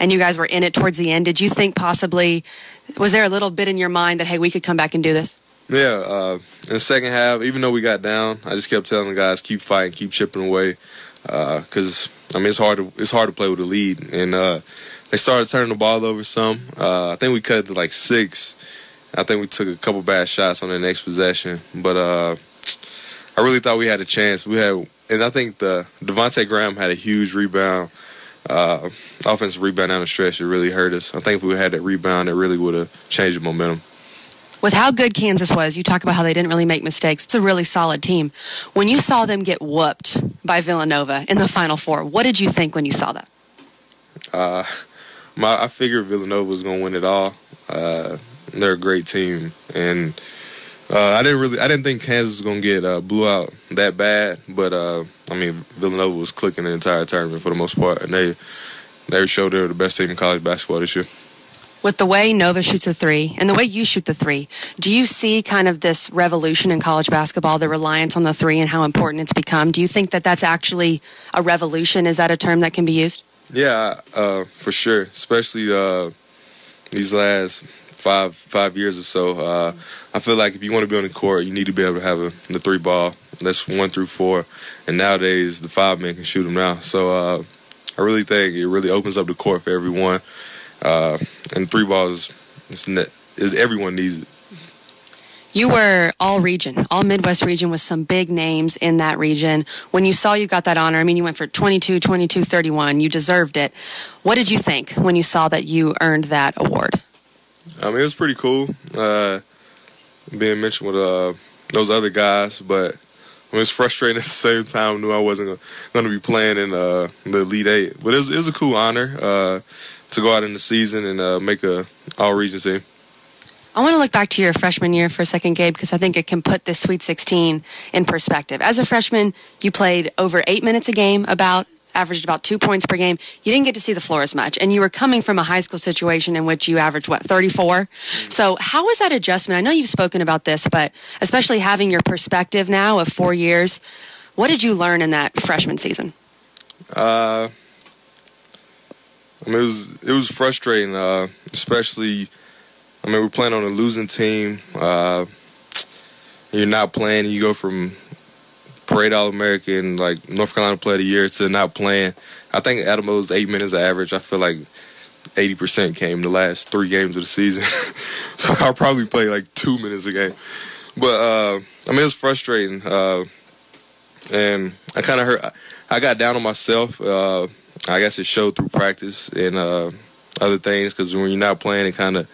and you guys were in it towards the end. Did you think possibly, was there a little bit in your mind that, hey, we could come back and do this? Yeah, uh, in the second half, even though we got down, I just kept telling the guys keep fighting, keep chipping away, because uh, I mean it's hard to it's hard to play with a lead, and uh, they started turning the ball over some. Uh, I think we cut it to like six. I think we took a couple bad shots on the next possession, but uh, I really thought we had a chance. We had, and I think the Devonte Graham had a huge rebound, uh, offensive rebound down the stretch. It really hurt us. I think if we had that rebound, it really would have changed the momentum with how good Kansas was, you talk about how they didn't really make mistakes. It's a really solid team. When you saw them get whooped by Villanova in the Final Four, what did you think when you saw that? Uh, my, I figured Villanova was going to win it all. Uh, they're a great team, and uh, I didn't really, I didn't think Kansas was going to get uh, blew out that bad. But uh, I mean, Villanova was clicking the entire tournament for the most part, and they they showed they were the best team in college basketball this year with the way Nova shoots a three and the way you shoot the three, do you see kind of this revolution in college basketball, the reliance on the three and how important it's become? Do you think that that's actually a revolution? Is that a term that can be used? Yeah, uh, for sure. Especially uh, these last five five years or so. Uh, I feel like if you want to be on the court, you need to be able to have a, the three ball. That's one through four, and nowadays the five men can shoot them now. So uh, I really think it really opens up the court for everyone. Uh, and three balls is, is everyone needs it. You were all region, all Midwest region with some big names in that region. When you saw you got that honor, I mean, you went for 22, 22, 31. You deserved it. What did you think when you saw that you earned that award? I mean, it was pretty cool uh, being mentioned with uh, those other guys, but I mean, it's frustrating at the same time. I knew I wasn't going to be playing in uh, the Elite Eight, but it was, it was a cool honor uh, to go out in the season and uh, make a all region team. I want to look back to your freshman year for a second, Gabe, because I think it can put this Sweet 16 in perspective. As a freshman, you played over eight minutes a game, about averaged about two points per game. You didn't get to see the floor as much, and you were coming from a high school situation in which you averaged what 34. So, how was that adjustment? I know you've spoken about this, but especially having your perspective now of four years, what did you learn in that freshman season? Uh, I mean, it was it was frustrating, uh, especially. I mean, we're playing on a losing team. Uh, you're not playing. You go from parade All American, like North Carolina Player of the Year, to not playing. I think those eight minutes average, I feel like 80% came the last three games of the season. so I'll probably play like two minutes a game. But uh, I mean, it was frustrating, uh, and I kind of hurt. I got down on myself. Uh, I guess it showed through practice and uh, other things because when you're not playing, it kind of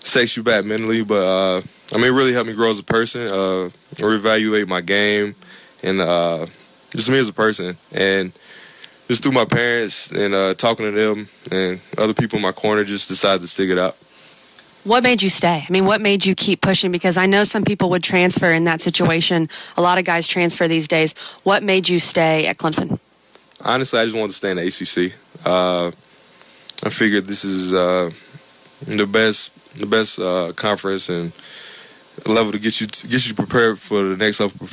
sets you back mentally. But uh, I mean, it really helped me grow as a person, uh, reevaluate my game, and uh, just me as a person. And just through my parents and uh, talking to them and other people in my corner, just decided to stick it out. What made you stay? I mean, what made you keep pushing? Because I know some people would transfer in that situation. A lot of guys transfer these days. What made you stay at Clemson? Honestly, I just wanted to stay in the ACC. Uh, I figured this is uh, the best, the best uh, conference and level to get you to get you prepared for the next level,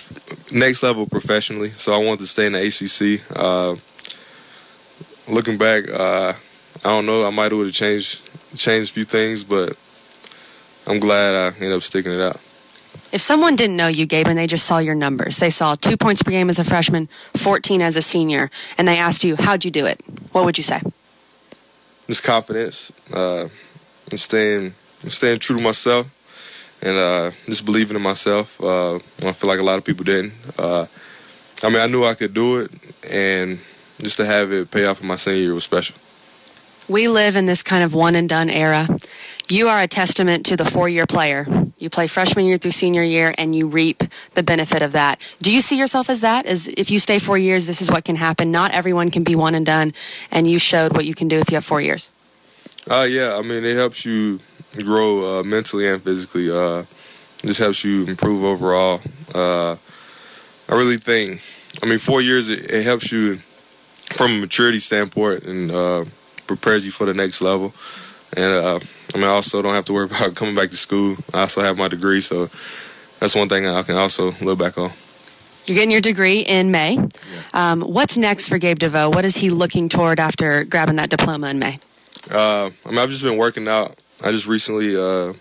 next level professionally. So I wanted to stay in the ACC. Uh, looking back, uh, I don't know. I might have changed changed a few things, but I'm glad I ended up sticking it out. If someone didn't know you, Gabe, and they just saw your numbers, they saw two points per game as a freshman, 14 as a senior, and they asked you, how'd you do it? What would you say? Just confidence, uh, and staying, staying true to myself, and uh, just believing in myself. Uh, I feel like a lot of people didn't. Uh, I mean, I knew I could do it, and just to have it pay off in my senior year was special. We live in this kind of one and done era. You are a testament to the four year player. You play freshman year through senior year and you reap the benefit of that. Do you see yourself as that? As if you stay four years, this is what can happen. Not everyone can be one and done, and you showed what you can do if you have four years. Uh, yeah, I mean, it helps you grow uh, mentally and physically. Uh, just helps you improve overall. Uh, I really think, I mean, four years, it, it helps you from a maturity standpoint and uh, prepares you for the next level. And uh, I mean, I also don't have to worry about coming back to school. I also have my degree, so that's one thing I can also look back on. You're getting your degree in May. Yeah. Um, what's next for Gabe DeVoe? What is he looking toward after grabbing that diploma in May? Uh, I mean, I've just been working out. I just recently uh,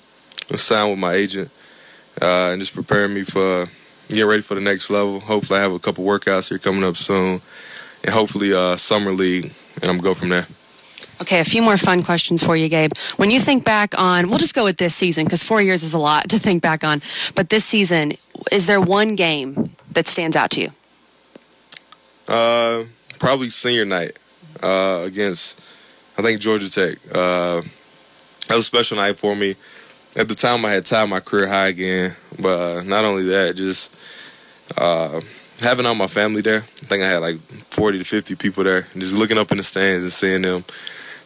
signed with my agent uh, and just preparing me for getting ready for the next level. Hopefully, I have a couple workouts here coming up soon, and hopefully, uh, summer league, and I'm gonna go from there. Okay, a few more fun questions for you, Gabe. When you think back on, we'll just go with this season because four years is a lot to think back on. But this season, is there one game that stands out to you? Uh, probably senior night uh, against, I think Georgia Tech. Uh, that was a special night for me. At the time, I had tied my career high again, but uh, not only that, just uh, having all my family there. I think I had like 40 to 50 people there. Just looking up in the stands and seeing them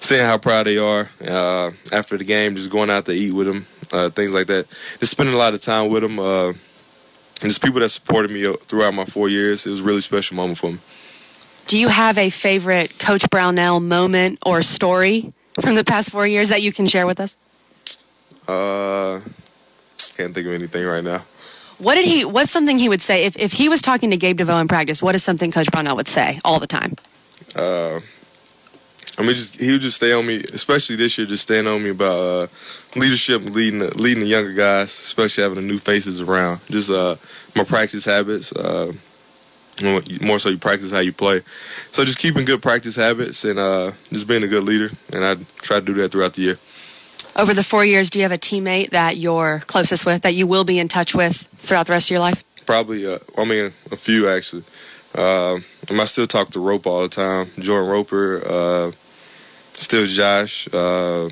seeing how proud they are uh, after the game, just going out to eat with them, uh, things like that. Just spending a lot of time with them, uh, and just people that supported me throughout my four years. It was a really special moment for me. Do you have a favorite Coach Brownell moment or story from the past four years that you can share with us? Uh, can't think of anything right now. What did he? What's something he would say if if he was talking to Gabe DeVoe in practice? What is something Coach Brownell would say all the time? Uh, I mean, just he would just stay on me, especially this year, just staying on me about uh, leadership, leading the, leading the younger guys, especially having the new faces around. Just uh, my practice habits. Uh, more so, you practice how you play. So just keeping good practice habits and uh, just being a good leader, and I try to do that throughout the year. Over the four years, do you have a teammate that you're closest with, that you will be in touch with throughout the rest of your life? Probably, uh, I mean, a few actually. Uh, I still talk to Rope all the time. Jordan Roper, uh, still Josh, uh,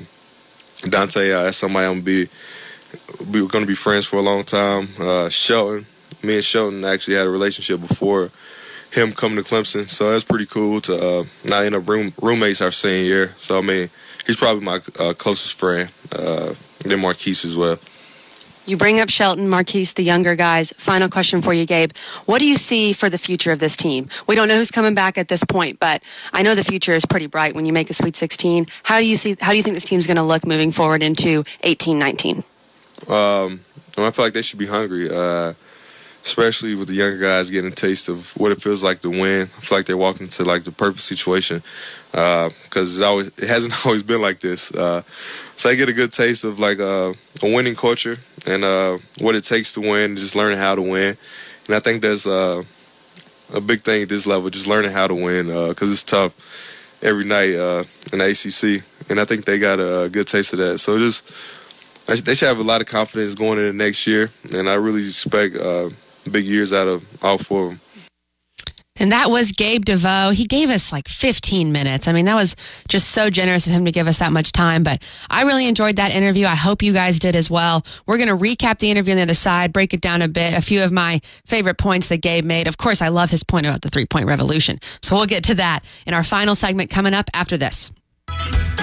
Donte. Uh, that's somebody I'm gonna be, be going to be friends for a long time. Uh, Shelton, me and Shelton actually had a relationship before him coming to Clemson, so that's pretty cool to uh, not end up room, roommates our senior year. So I mean, he's probably my uh, closest friend. Uh, then Marcquise as well. You bring up Shelton, Marcquise, the younger guys. Final question for you, Gabe. What do you see for the future of this team? We don't know who's coming back at this point, but I know the future is pretty bright when you make a Sweet 16. How do you see? How do you think this team's going to look moving forward into 18, 19? Um, I feel like they should be hungry, uh, especially with the younger guys getting a taste of what it feels like to win. I feel like they're walking into like the perfect situation because uh, always it hasn't always been like this. Uh, so they get a good taste of like uh, a winning culture and uh, what it takes to win, just learning how to win. And I think that's uh, a big thing at this level, just learning how to win because it's tough every night in the ACC. And I think they got a good taste of that. So just they should have a lot of confidence going into next year, and I really expect uh, big years out of all four of them. And that was Gabe DeVoe. He gave us like 15 minutes. I mean, that was just so generous of him to give us that much time. But I really enjoyed that interview. I hope you guys did as well. We're going to recap the interview on the other side, break it down a bit, a few of my favorite points that Gabe made. Of course, I love his point about the three point revolution. So we'll get to that in our final segment coming up after this.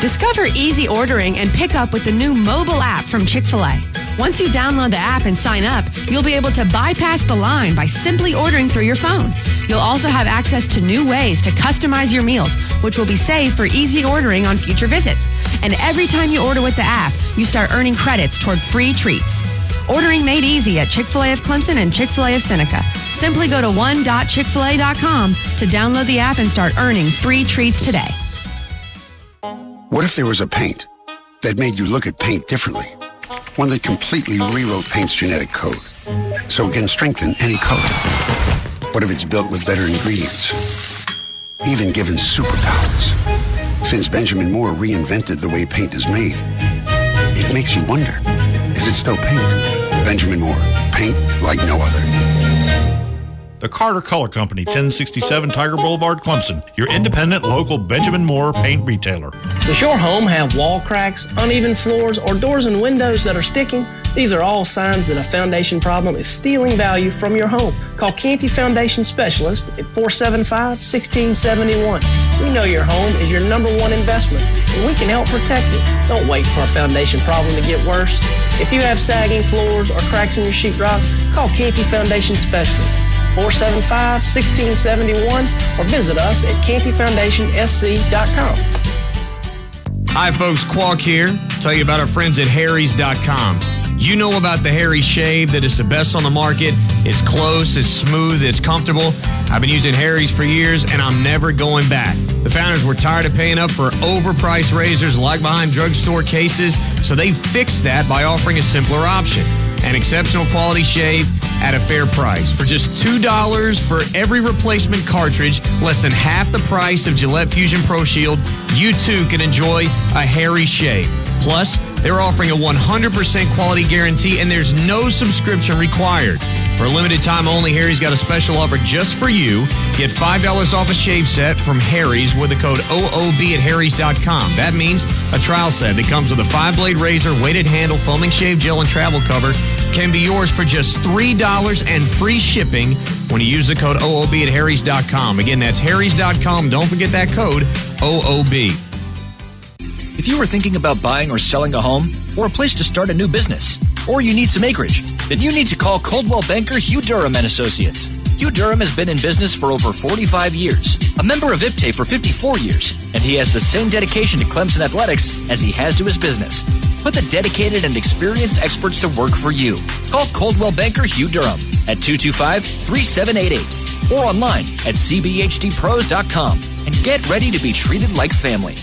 Discover easy ordering and pick up with the new mobile app from Chick fil A. Once you download the app and sign up, you'll be able to bypass the line by simply ordering through your phone. You'll also have access to new ways to customize your meals, which will be saved for easy ordering on future visits. And every time you order with the app, you start earning credits toward free treats. Ordering made easy at Chick fil A of Clemson and Chick fil A of Seneca. Simply go to one.chickfila.com to download the app and start earning free treats today. What if there was a paint that made you look at paint differently? One that completely rewrote paint's genetic code so it can strengthen any color. What if it's built with better ingredients? Even given superpowers. Since Benjamin Moore reinvented the way paint is made, it makes you wonder, is it still paint? Benjamin Moore, paint like no other. The Carter Color Company, 1067 Tiger Boulevard, Clemson, your independent local Benjamin Moore paint retailer. Does your home have wall cracks, uneven floors, or doors and windows that are sticking? These are all signs that a foundation problem is stealing value from your home. Call Canty Foundation Specialist at 475 1671. We know your home is your number one investment, and we can help protect it. Don't wait for a foundation problem to get worse. If you have sagging floors or cracks in your sheetrock, call Canty Foundation Specialist. 475 1671 or visit us at cantyfoundationsc.com. Hi, folks. Quark here. Tell you about our friends at Harry's.com. You know about the Harry shave that is the best on the market. It's close, it's smooth, it's comfortable. I've been using Harry's for years and I'm never going back. The founders were tired of paying up for overpriced razors like behind drugstore cases, so they fixed that by offering a simpler option an exceptional quality shave at a fair price. For just $2 for every replacement cartridge, less than half the price of Gillette Fusion Pro Shield, you too can enjoy a hairy shave. Plus, they're offering a 100% quality guarantee and there's no subscription required. For a limited time only, Harry's got a special offer just for you. Get $5 off a shave set from Harry's with the code OOB at Harry's.com. That means a trial set that comes with a five blade razor, weighted handle, foaming shave gel, and travel cover can be yours for just $3 and free shipping when you use the code OOB at Harry's.com. Again, that's Harry's.com. Don't forget that code OOB. If you were thinking about buying or selling a home, or a place to start a new business, or you need some acreage, then you need to call Coldwell Banker Hugh Durham and Associates. Hugh Durham has been in business for over 45 years, a member of IPTAY for 54 years, and he has the same dedication to Clemson athletics as he has to his business. Put the dedicated and experienced experts to work for you. Call Coldwell Banker Hugh Durham at 225 3788 or online at cbhdpros.com and get ready to be treated like family.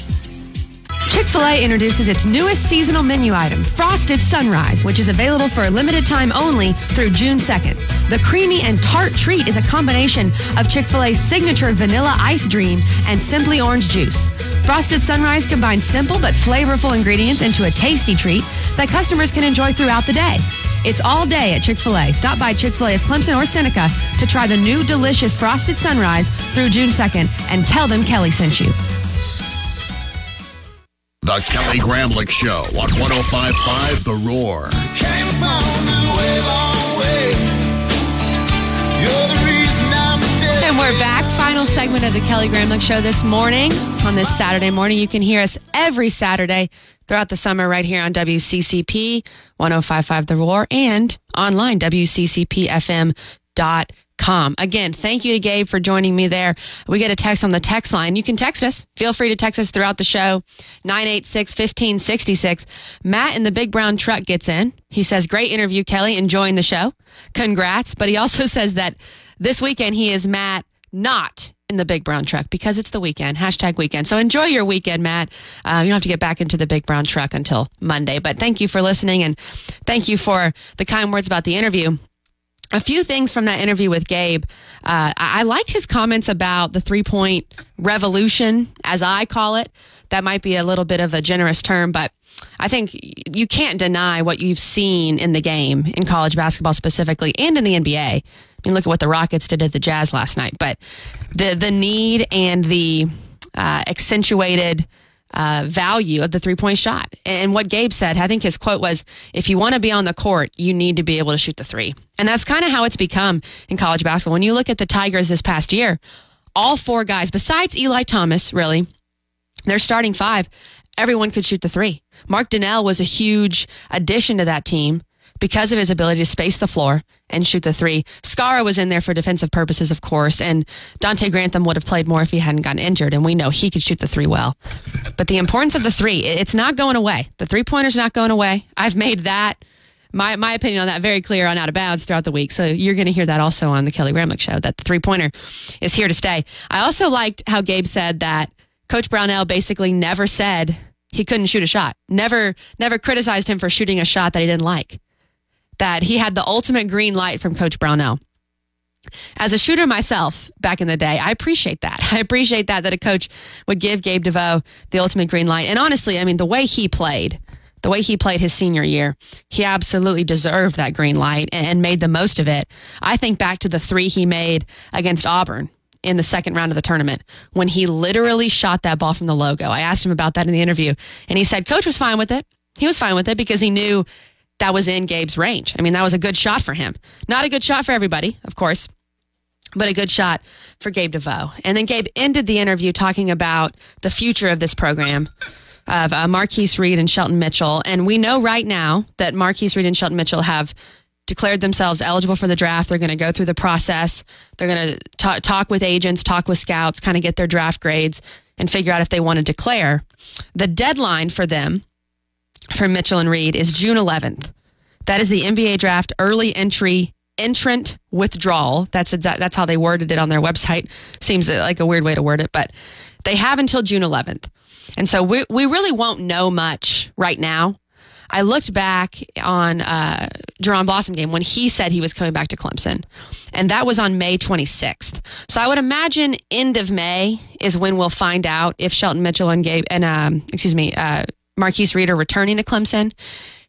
Chick fil A introduces its newest seasonal menu item, Frosted Sunrise, which is available for a limited time only through June 2nd. The creamy and tart treat is a combination of Chick fil A's signature vanilla ice dream and simply orange juice. Frosted Sunrise combines simple but flavorful ingredients into a tasty treat that customers can enjoy throughout the day. It's all day at Chick fil A. Stop by Chick fil A of Clemson or Seneca to try the new delicious Frosted Sunrise through June 2nd and tell them Kelly sent you. The Kelly Gramlich Show on 1055 The Roar. Came the way, long way. You're the reason I'm still And we're back. Final segment of The Kelly Gramlich Show this morning on this Saturday morning. You can hear us every Saturday throughout the summer right here on WCCP 1055 The Roar and online, WCCPFM.com. Again, thank you to Gabe for joining me there. We get a text on the text line. You can text us. Feel free to text us throughout the show. 986 1566. Matt in the big brown truck gets in. He says, Great interview, Kelly. Enjoying the show. Congrats. But he also says that this weekend he is Matt not in the big brown truck because it's the weekend. Hashtag weekend. So enjoy your weekend, Matt. Uh, you don't have to get back into the big brown truck until Monday. But thank you for listening and thank you for the kind words about the interview. A few things from that interview with Gabe. Uh, I liked his comments about the three point revolution, as I call it. That might be a little bit of a generous term, but I think you can't deny what you've seen in the game in college basketball specifically and in the NBA. I mean, look at what the Rockets did at the Jazz last night. But the the need and the uh, accentuated uh, value of the three point shot. And what Gabe said, I think his quote was, if you want to be on the court, you need to be able to shoot the three. And that's kind of how it's become in college basketball. When you look at the Tigers this past year, all four guys, besides Eli Thomas, really, their starting five, everyone could shoot the three. Mark Donnal was a huge addition to that team because of his ability to space the floor and shoot the three. Skara was in there for defensive purposes, of course, and Donte Grantham would have played more if he hadn't gotten injured, and we know he could shoot the three well. But the importance of the three, it's not going away. The three pointer's not going away. I've made that. My, my opinion on that very clear on out of bounds throughout the week. So you're going to hear that also on the Kelly Gramlich show that the three pointer is here to stay. I also liked how Gabe said that Coach Brownell basically never said he couldn't shoot a shot. Never never criticized him for shooting a shot that he didn't like. That he had the ultimate green light from Coach Brownell. As a shooter myself back in the day, I appreciate that. I appreciate that that a coach would give Gabe DeVoe the ultimate green light. And honestly, I mean the way he played, the way he played his senior year, he absolutely deserved that green light and made the most of it. I think back to the three he made against Auburn in the second round of the tournament when he literally shot that ball from the logo. I asked him about that in the interview, and he said coach was fine with it. He was fine with it because he knew that was in Gabe's range. I mean, that was a good shot for him. Not a good shot for everybody, of course, but a good shot for Gabe DeVoe. And then Gabe ended the interview talking about the future of this program of uh, Marcquise Reed and Shelton Mitchell. And we know right now that Marcquise Reed and Shelton Mitchell have declared themselves eligible for the draft. They're going to go through the process. They're going to talk, talk with agents, talk with scouts, kind of get their draft grades and figure out if they want to declare. The deadline for them, for Mitchell and Reed, is June 11th. That is the NBA draft early entry entrant withdrawal. That's that's how they worded it on their website. Seems like a weird way to word it, but they have until June 11th. And so we, we really won't know much right now. I looked back on uh, Blossomgame when he said he was coming back to Clemson, and that was on May 26th. So I would imagine end of May is when we'll find out if Shelton Mitchell and Gabe and um, excuse me, uh, Marcquise Reed are returning to Clemson.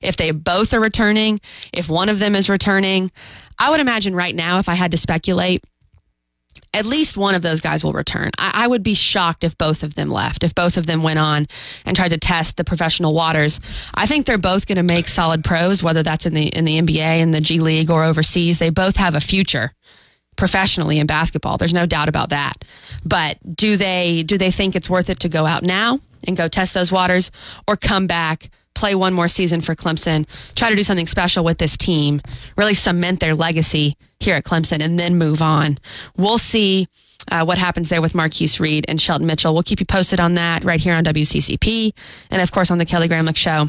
If they both are returning, if one of them is returning, I would imagine right now, if I had to speculate, at least one of those guys will return. I, I, would be shocked if both of them left, if both of them went on and tried to test the professional waters. I think they're both going to make solid pros, whether that's in the in the NBA, in the G League, or overseas. They both have a future professionally in basketball. There's no doubt about that. But do they do they think it's worth it to go out now and go test those waters, or come back? Play one more season for Clemson, try to do something special with this team, really cement their legacy here at Clemson, and then move on. We'll see. Uh, what happens there with Marcquise Reed and Shelton Mitchell. We'll keep you posted on that right here on WCCP and, of course, on the Kelly Gramlich Show.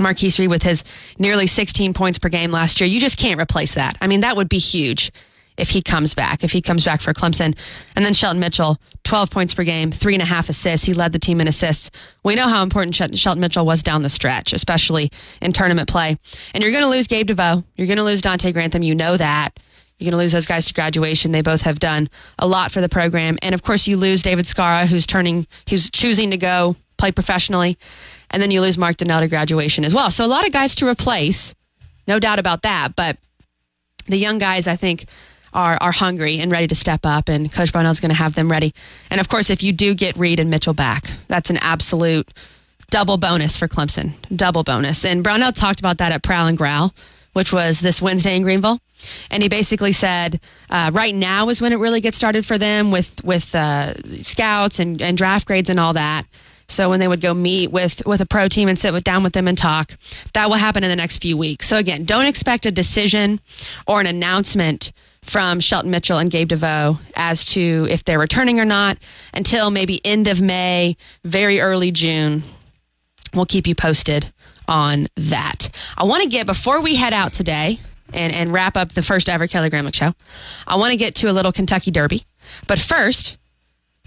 Marcquise Reed with his nearly 16 points per game last year. You just can't replace that. I mean, that would be huge if he comes back, if he comes back for Clemson. And then Shelton Mitchell, 12 points per game, three and a half assists. He led the team in assists. We know how important Shelton Mitchell was down the stretch, especially in tournament play. And you're going to lose Gabe DeVoe. You're going to lose Donte Grantham. You know that. You're going to lose those guys to graduation. They both have done a lot for the program. And of course, you lose David Skara, who's turning, who's choosing to go play professionally. And then you lose Mark Donnal to graduation as well. So a lot of guys to replace, no doubt about that. But the young guys, I think, are are hungry and ready to step up, and Coach Brownell's going to have them ready. And of course, if you do get Reed and Mitchell back, that's an absolute double bonus for Clemson. Double bonus. And Brownell talked about that at Prowl and Growl which was this Wednesday in Greenville. And he basically said, uh, right now is when it really gets started for them with with uh, scouts and, and draft grades and all that. So when they would go meet with with a pro team and sit with, down with them and talk, that will happen in the next few weeks. So again, don't expect a decision or an announcement from Shelton Mitchell and Gabe DeVoe as to if they're returning or not until maybe end of May, very early June. We'll keep you posted on that. I want to get before we head out today and, and wrap up the first ever Kelly Gramlich show. I want to get to a little Kentucky Derby. But first,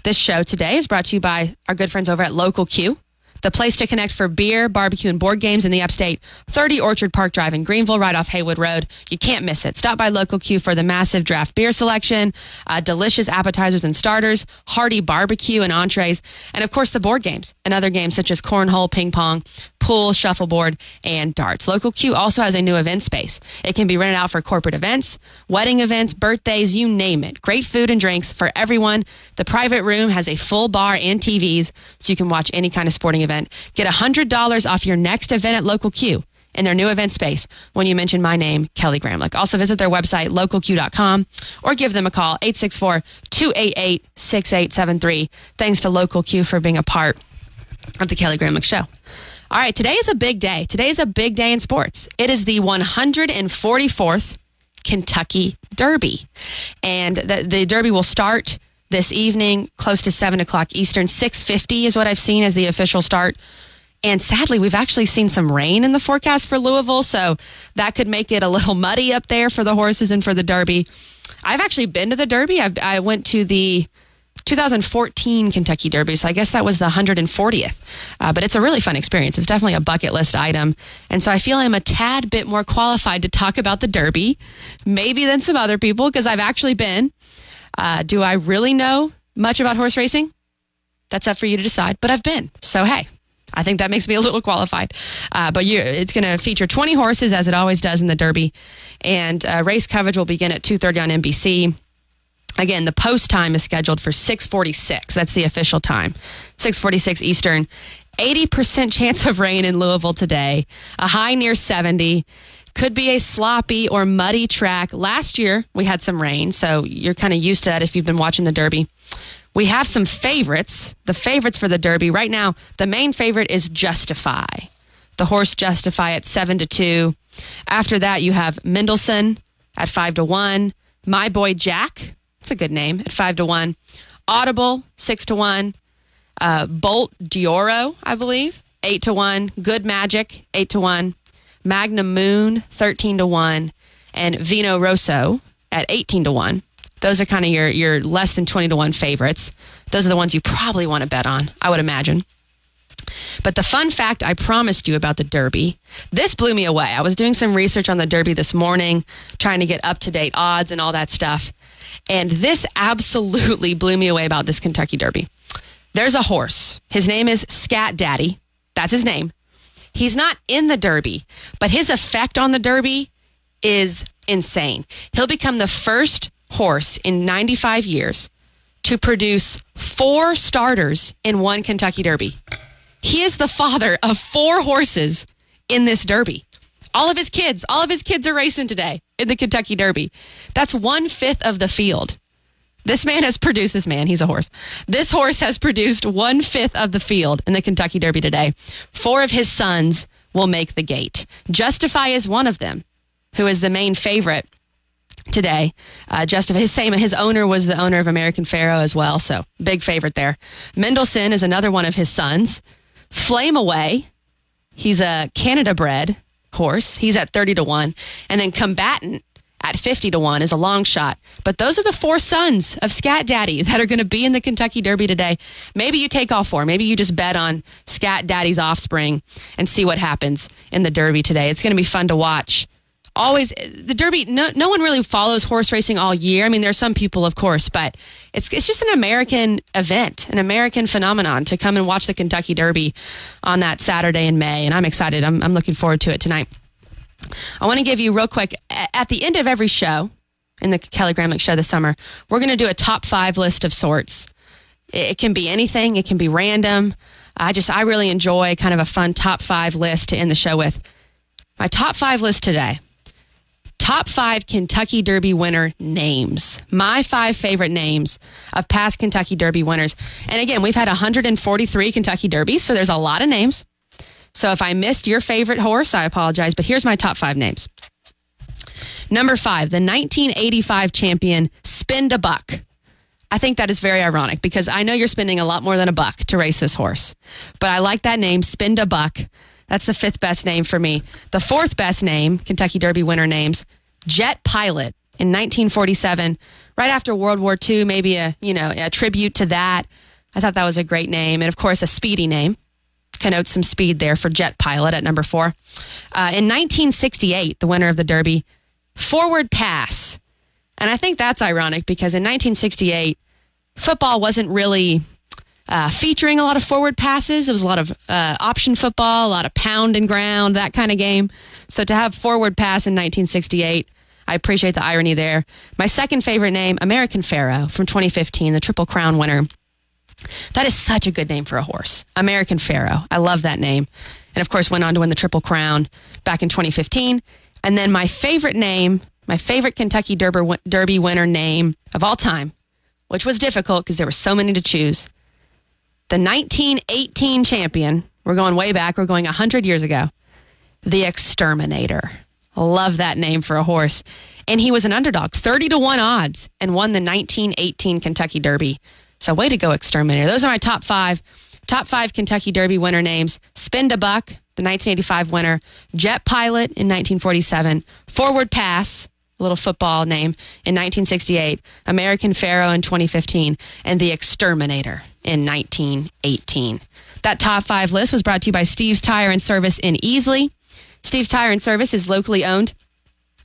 this show today is brought to you by our good friends over at Local Q, the place to connect for beer, barbecue, and board games in the upstate. 30 Orchard Park Drive in Greenville, right off Haywood Road. You can't miss it. Stop by Local Q for the massive draft beer selection, uh, delicious appetizers and starters, hearty barbecue and entrees, and of course the board games and other games such as cornhole, ping pong, pool, shuffleboard, and darts. Local Q also has a new event space. It can be rented out for corporate events, wedding events, birthdays, you name it. Great food and drinks for everyone. The private room has a full bar and TVs so you can watch any kind of sporting event. Get $100 off your next event at Local Q in their new event space when you mention my name, Kelly Gramlich. Also visit their website, localq.com, or give them a call, 864-288-6873. Thanks to Local Q for being a part of the Kelly Gramlich Show. All right, today is a big day. Today is a big day in sports. It is the 144th Kentucky Derby. And the, the Derby will start this evening close to 7 o'clock Eastern. 6.50 is what I've seen as the official start. And sadly, we've actually seen some rain in the forecast for Louisville, so that could make it a little muddy up there for the horses and for the Derby. I've actually been to the Derby. I, I went to the 2014 Kentucky Derby, so I guess that was the 140th. Uh, but it's a really fun experience. It's definitely a bucket list item. And so I feel I'm a tad bit more qualified to talk about the Derby, maybe than some other people, because I've actually been. Uh, do I really know much about horse racing? That's up for you to decide, but I've been. So, hey, I think that makes me a little qualified. Uh, but you, it's going to feature 20 horses, as it always does in the Derby. And uh, race coverage will begin at 2.30 on NBC. Again, the post time is scheduled for 646. That's the official time. 646 Eastern. 80% chance of rain in Louisville today. A high near 70. Could be a sloppy or muddy track. Last year, we had some rain, so you're kind of used to that if you've been watching the Derby. We have some favorites. The favorites for the Derby right now, the main favorite is Justify. The horse Justify at 7 to 2. After that, you have Mendelssohn at 5 to 1. My Boy Jack, it's a good name, at 5 to 1. Audible, 6 to 1. Uh, Bolt d'Oro, I believe, 8 to 1. Good Magic, 8 to 1. Magnum Moon, 13 to 1. And Vino Rosso at 18 to 1. Those are kind of your, your less than 20 to 1 favorites. Those are the ones you probably want to bet on, I would imagine. But the fun fact I promised you about the Derby, this blew me away. I was doing some research on the Derby this morning, trying to get up to date odds and all that stuff. And this absolutely blew me away about this Kentucky Derby. There's a horse. His name is Scat Daddy. That's his name. He's not in the Derby, but his effect on the Derby is insane. He'll become the first horse in 95 years to produce four starters in one Kentucky Derby. He is the father of four horses in this Derby. All of his kids, all of his kids are racing today in the Kentucky Derby. That's one fifth of the field. This man has produced, this man, he's a horse. This horse has produced one fifth of the field in the Kentucky Derby today. Four of his sons will make the gate. Justify is one of them, who is the main favorite today. Uh, Justify, his same, his owner was the owner of American Pharoah as well, so big favorite there. Mendelssohn is another one of his sons. Flame Away, he's a Canada bred horse. He's at 30 to 1. And then Combatant at 50 to 1 is a long shot. But those are the four sons of Scat Daddy that are going to be in the Kentucky Derby today. Maybe you take all four. Maybe you just bet on Scat Daddy's offspring and see what happens in the Derby today. It's going to be fun to watch. Always, the Derby, no, no one really follows horse racing all year. I mean, there's some people, of course, but it's, it's just an American event, an American phenomenon to come and watch the Kentucky Derby on that Saturday in May. And I'm excited. I'm, I'm looking forward to it tonight. I want to give you real quick at the end of every show in the Kelly Gramlich show this summer, we're going to do a top five list of sorts. It can be anything, it can be random. I just, I really enjoy kind of a fun top five list to end the show with. My top five list today top five Kentucky Derby winner names. My five favorite names of past Kentucky Derby winners. And again, we've had 143 Kentucky Derbies, so there's a lot of names. So if I missed your favorite horse, I apologize. But here's my top five names. Number five, the 1985 champion, Spend a Buck. I think that is very ironic because I know you're spending a lot more than a buck to race this horse. But I like that name, Spend a Buck. That's the fifth best name for me. The fourth best name, Kentucky Derby winner names, Jet Pilot in 1947, right after World War II, maybe a, you know, a tribute to that. I thought that was a great name. And of course, a speedy name connotes some speed there for Jet Pilot at number four. Uh, in 1968, the winner of the Derby, Forward Pass. And I think that's ironic because in 1968, football wasn't really uh, featuring a lot of forward passes. It was a lot of uh, option football, a lot of pound and ground, that kind of game. So to have forward pass in 1968, I appreciate the irony there. My second favorite name, American Pharoah from 2015, the Triple Crown winner. That is such a good name for a horse. American Pharoah. I love that name. And of course, went on to win the Triple Crown back in 2015. And then my favorite name, my favorite Kentucky Derby winner name of all time, which was difficult because there were so many to choose. The 1918 champion, we're going way back, we're going 100 years ago, the Exterminator. Love that name for a horse. And he was an underdog, 30 to 1 odds, and won the 1918 Kentucky Derby. So, way to go, Exterminator. Those are my top five. Top five Kentucky Derby winner names Spend a Buck, the 1985 winner, Jet Pilot in 1947, Forward Pass, a little football name, in 1968, American Pharoah in 2015, and The Exterminator in 1918. That top five list was brought to you by Steve's Tire and Service in Easley. Steve's Tire and Service is locally owned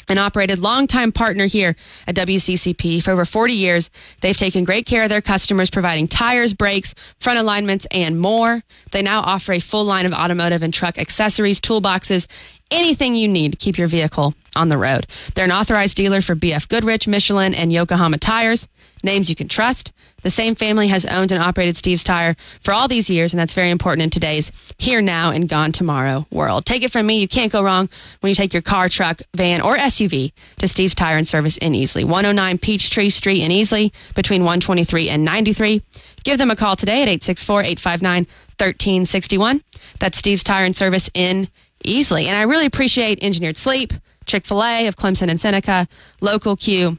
and operated longtime partner here at WCCP for over 40 years. They've taken great care of their customers, providing tires, brakes, front alignments, and more. They now offer a full line of automotive and truck accessories, toolboxes, anything you need to keep your vehicle on the road. They're an authorized dealer for BF Goodrich, Michelin, and Yokohama tires, names you can trust. The same family has owned and operated Steve's Tire for all these years, and that's very important in today's here now and gone tomorrow world. Take it from me, you can't go wrong when you take your car, truck, van, or SUV to Steve's Tire and Service in Easley. 109 Peachtree Street in Easley between 123 and 93. Give them a call today at 864 859 1361. That's Steve's Tire and Service in Easley. And I really appreciate Engineered Sleep, Chick fil A of Clemson and Seneca, Local Q,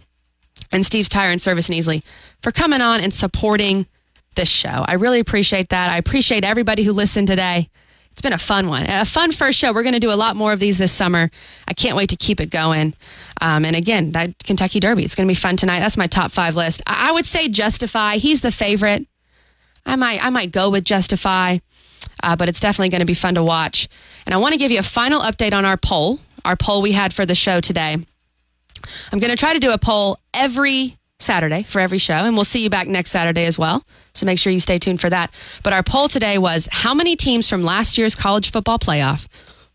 and Steve's Tire and Service in Easley for coming on and supporting this show. I really appreciate that. I appreciate everybody who listened today. It's been a fun one, a fun first show. We're going to do a lot more of these this summer. I can't wait to keep it going. Um, and again, that Kentucky Derby, it's going to be fun tonight. That's my top five list. I, I would say Justify. He's the favorite. I might, I might go with Justify, uh, but it's definitely going to be fun to watch. And I want to give you a final update on our poll, our poll we had for the show today. I'm going to try to do a poll every Saturday for every show, and we'll see you back next Saturday as well. So make sure you stay tuned for that. But our poll today was how many teams from last year's college football playoff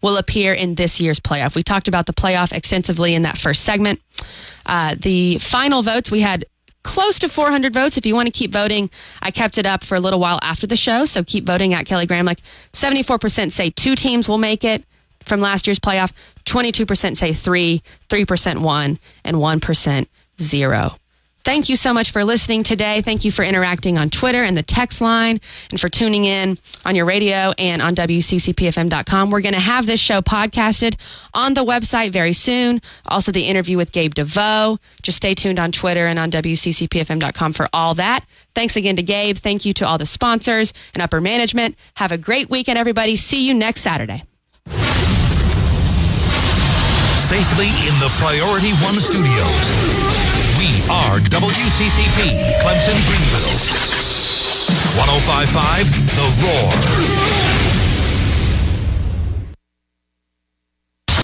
will appear in this year's playoff? We talked about the playoff extensively in that first segment. Uh, the final votes, we had close to 400 votes. If you want to keep voting, I kept it up for a little while after the show. So keep voting at Kelly Graham. Like 74% say two teams will make it from last year's playoff, 22% say three, 3% one, and 1% zero. Thank you so much for listening today. Thank you for interacting on Twitter and the text line and for tuning in on your radio and on WCCPFM.com. We're going to have this show podcasted on the website very soon. Also, the interview with Gabe DeVoe. Just stay tuned on Twitter and on WCCPFM.com for all that. Thanks again to Gabe. Thank you to all the sponsors and upper management. Have a great weekend, everybody. See you next Saturday. Safely in the Priority One studios. We are WCCP Clemson Greenville. 1055 The Roar.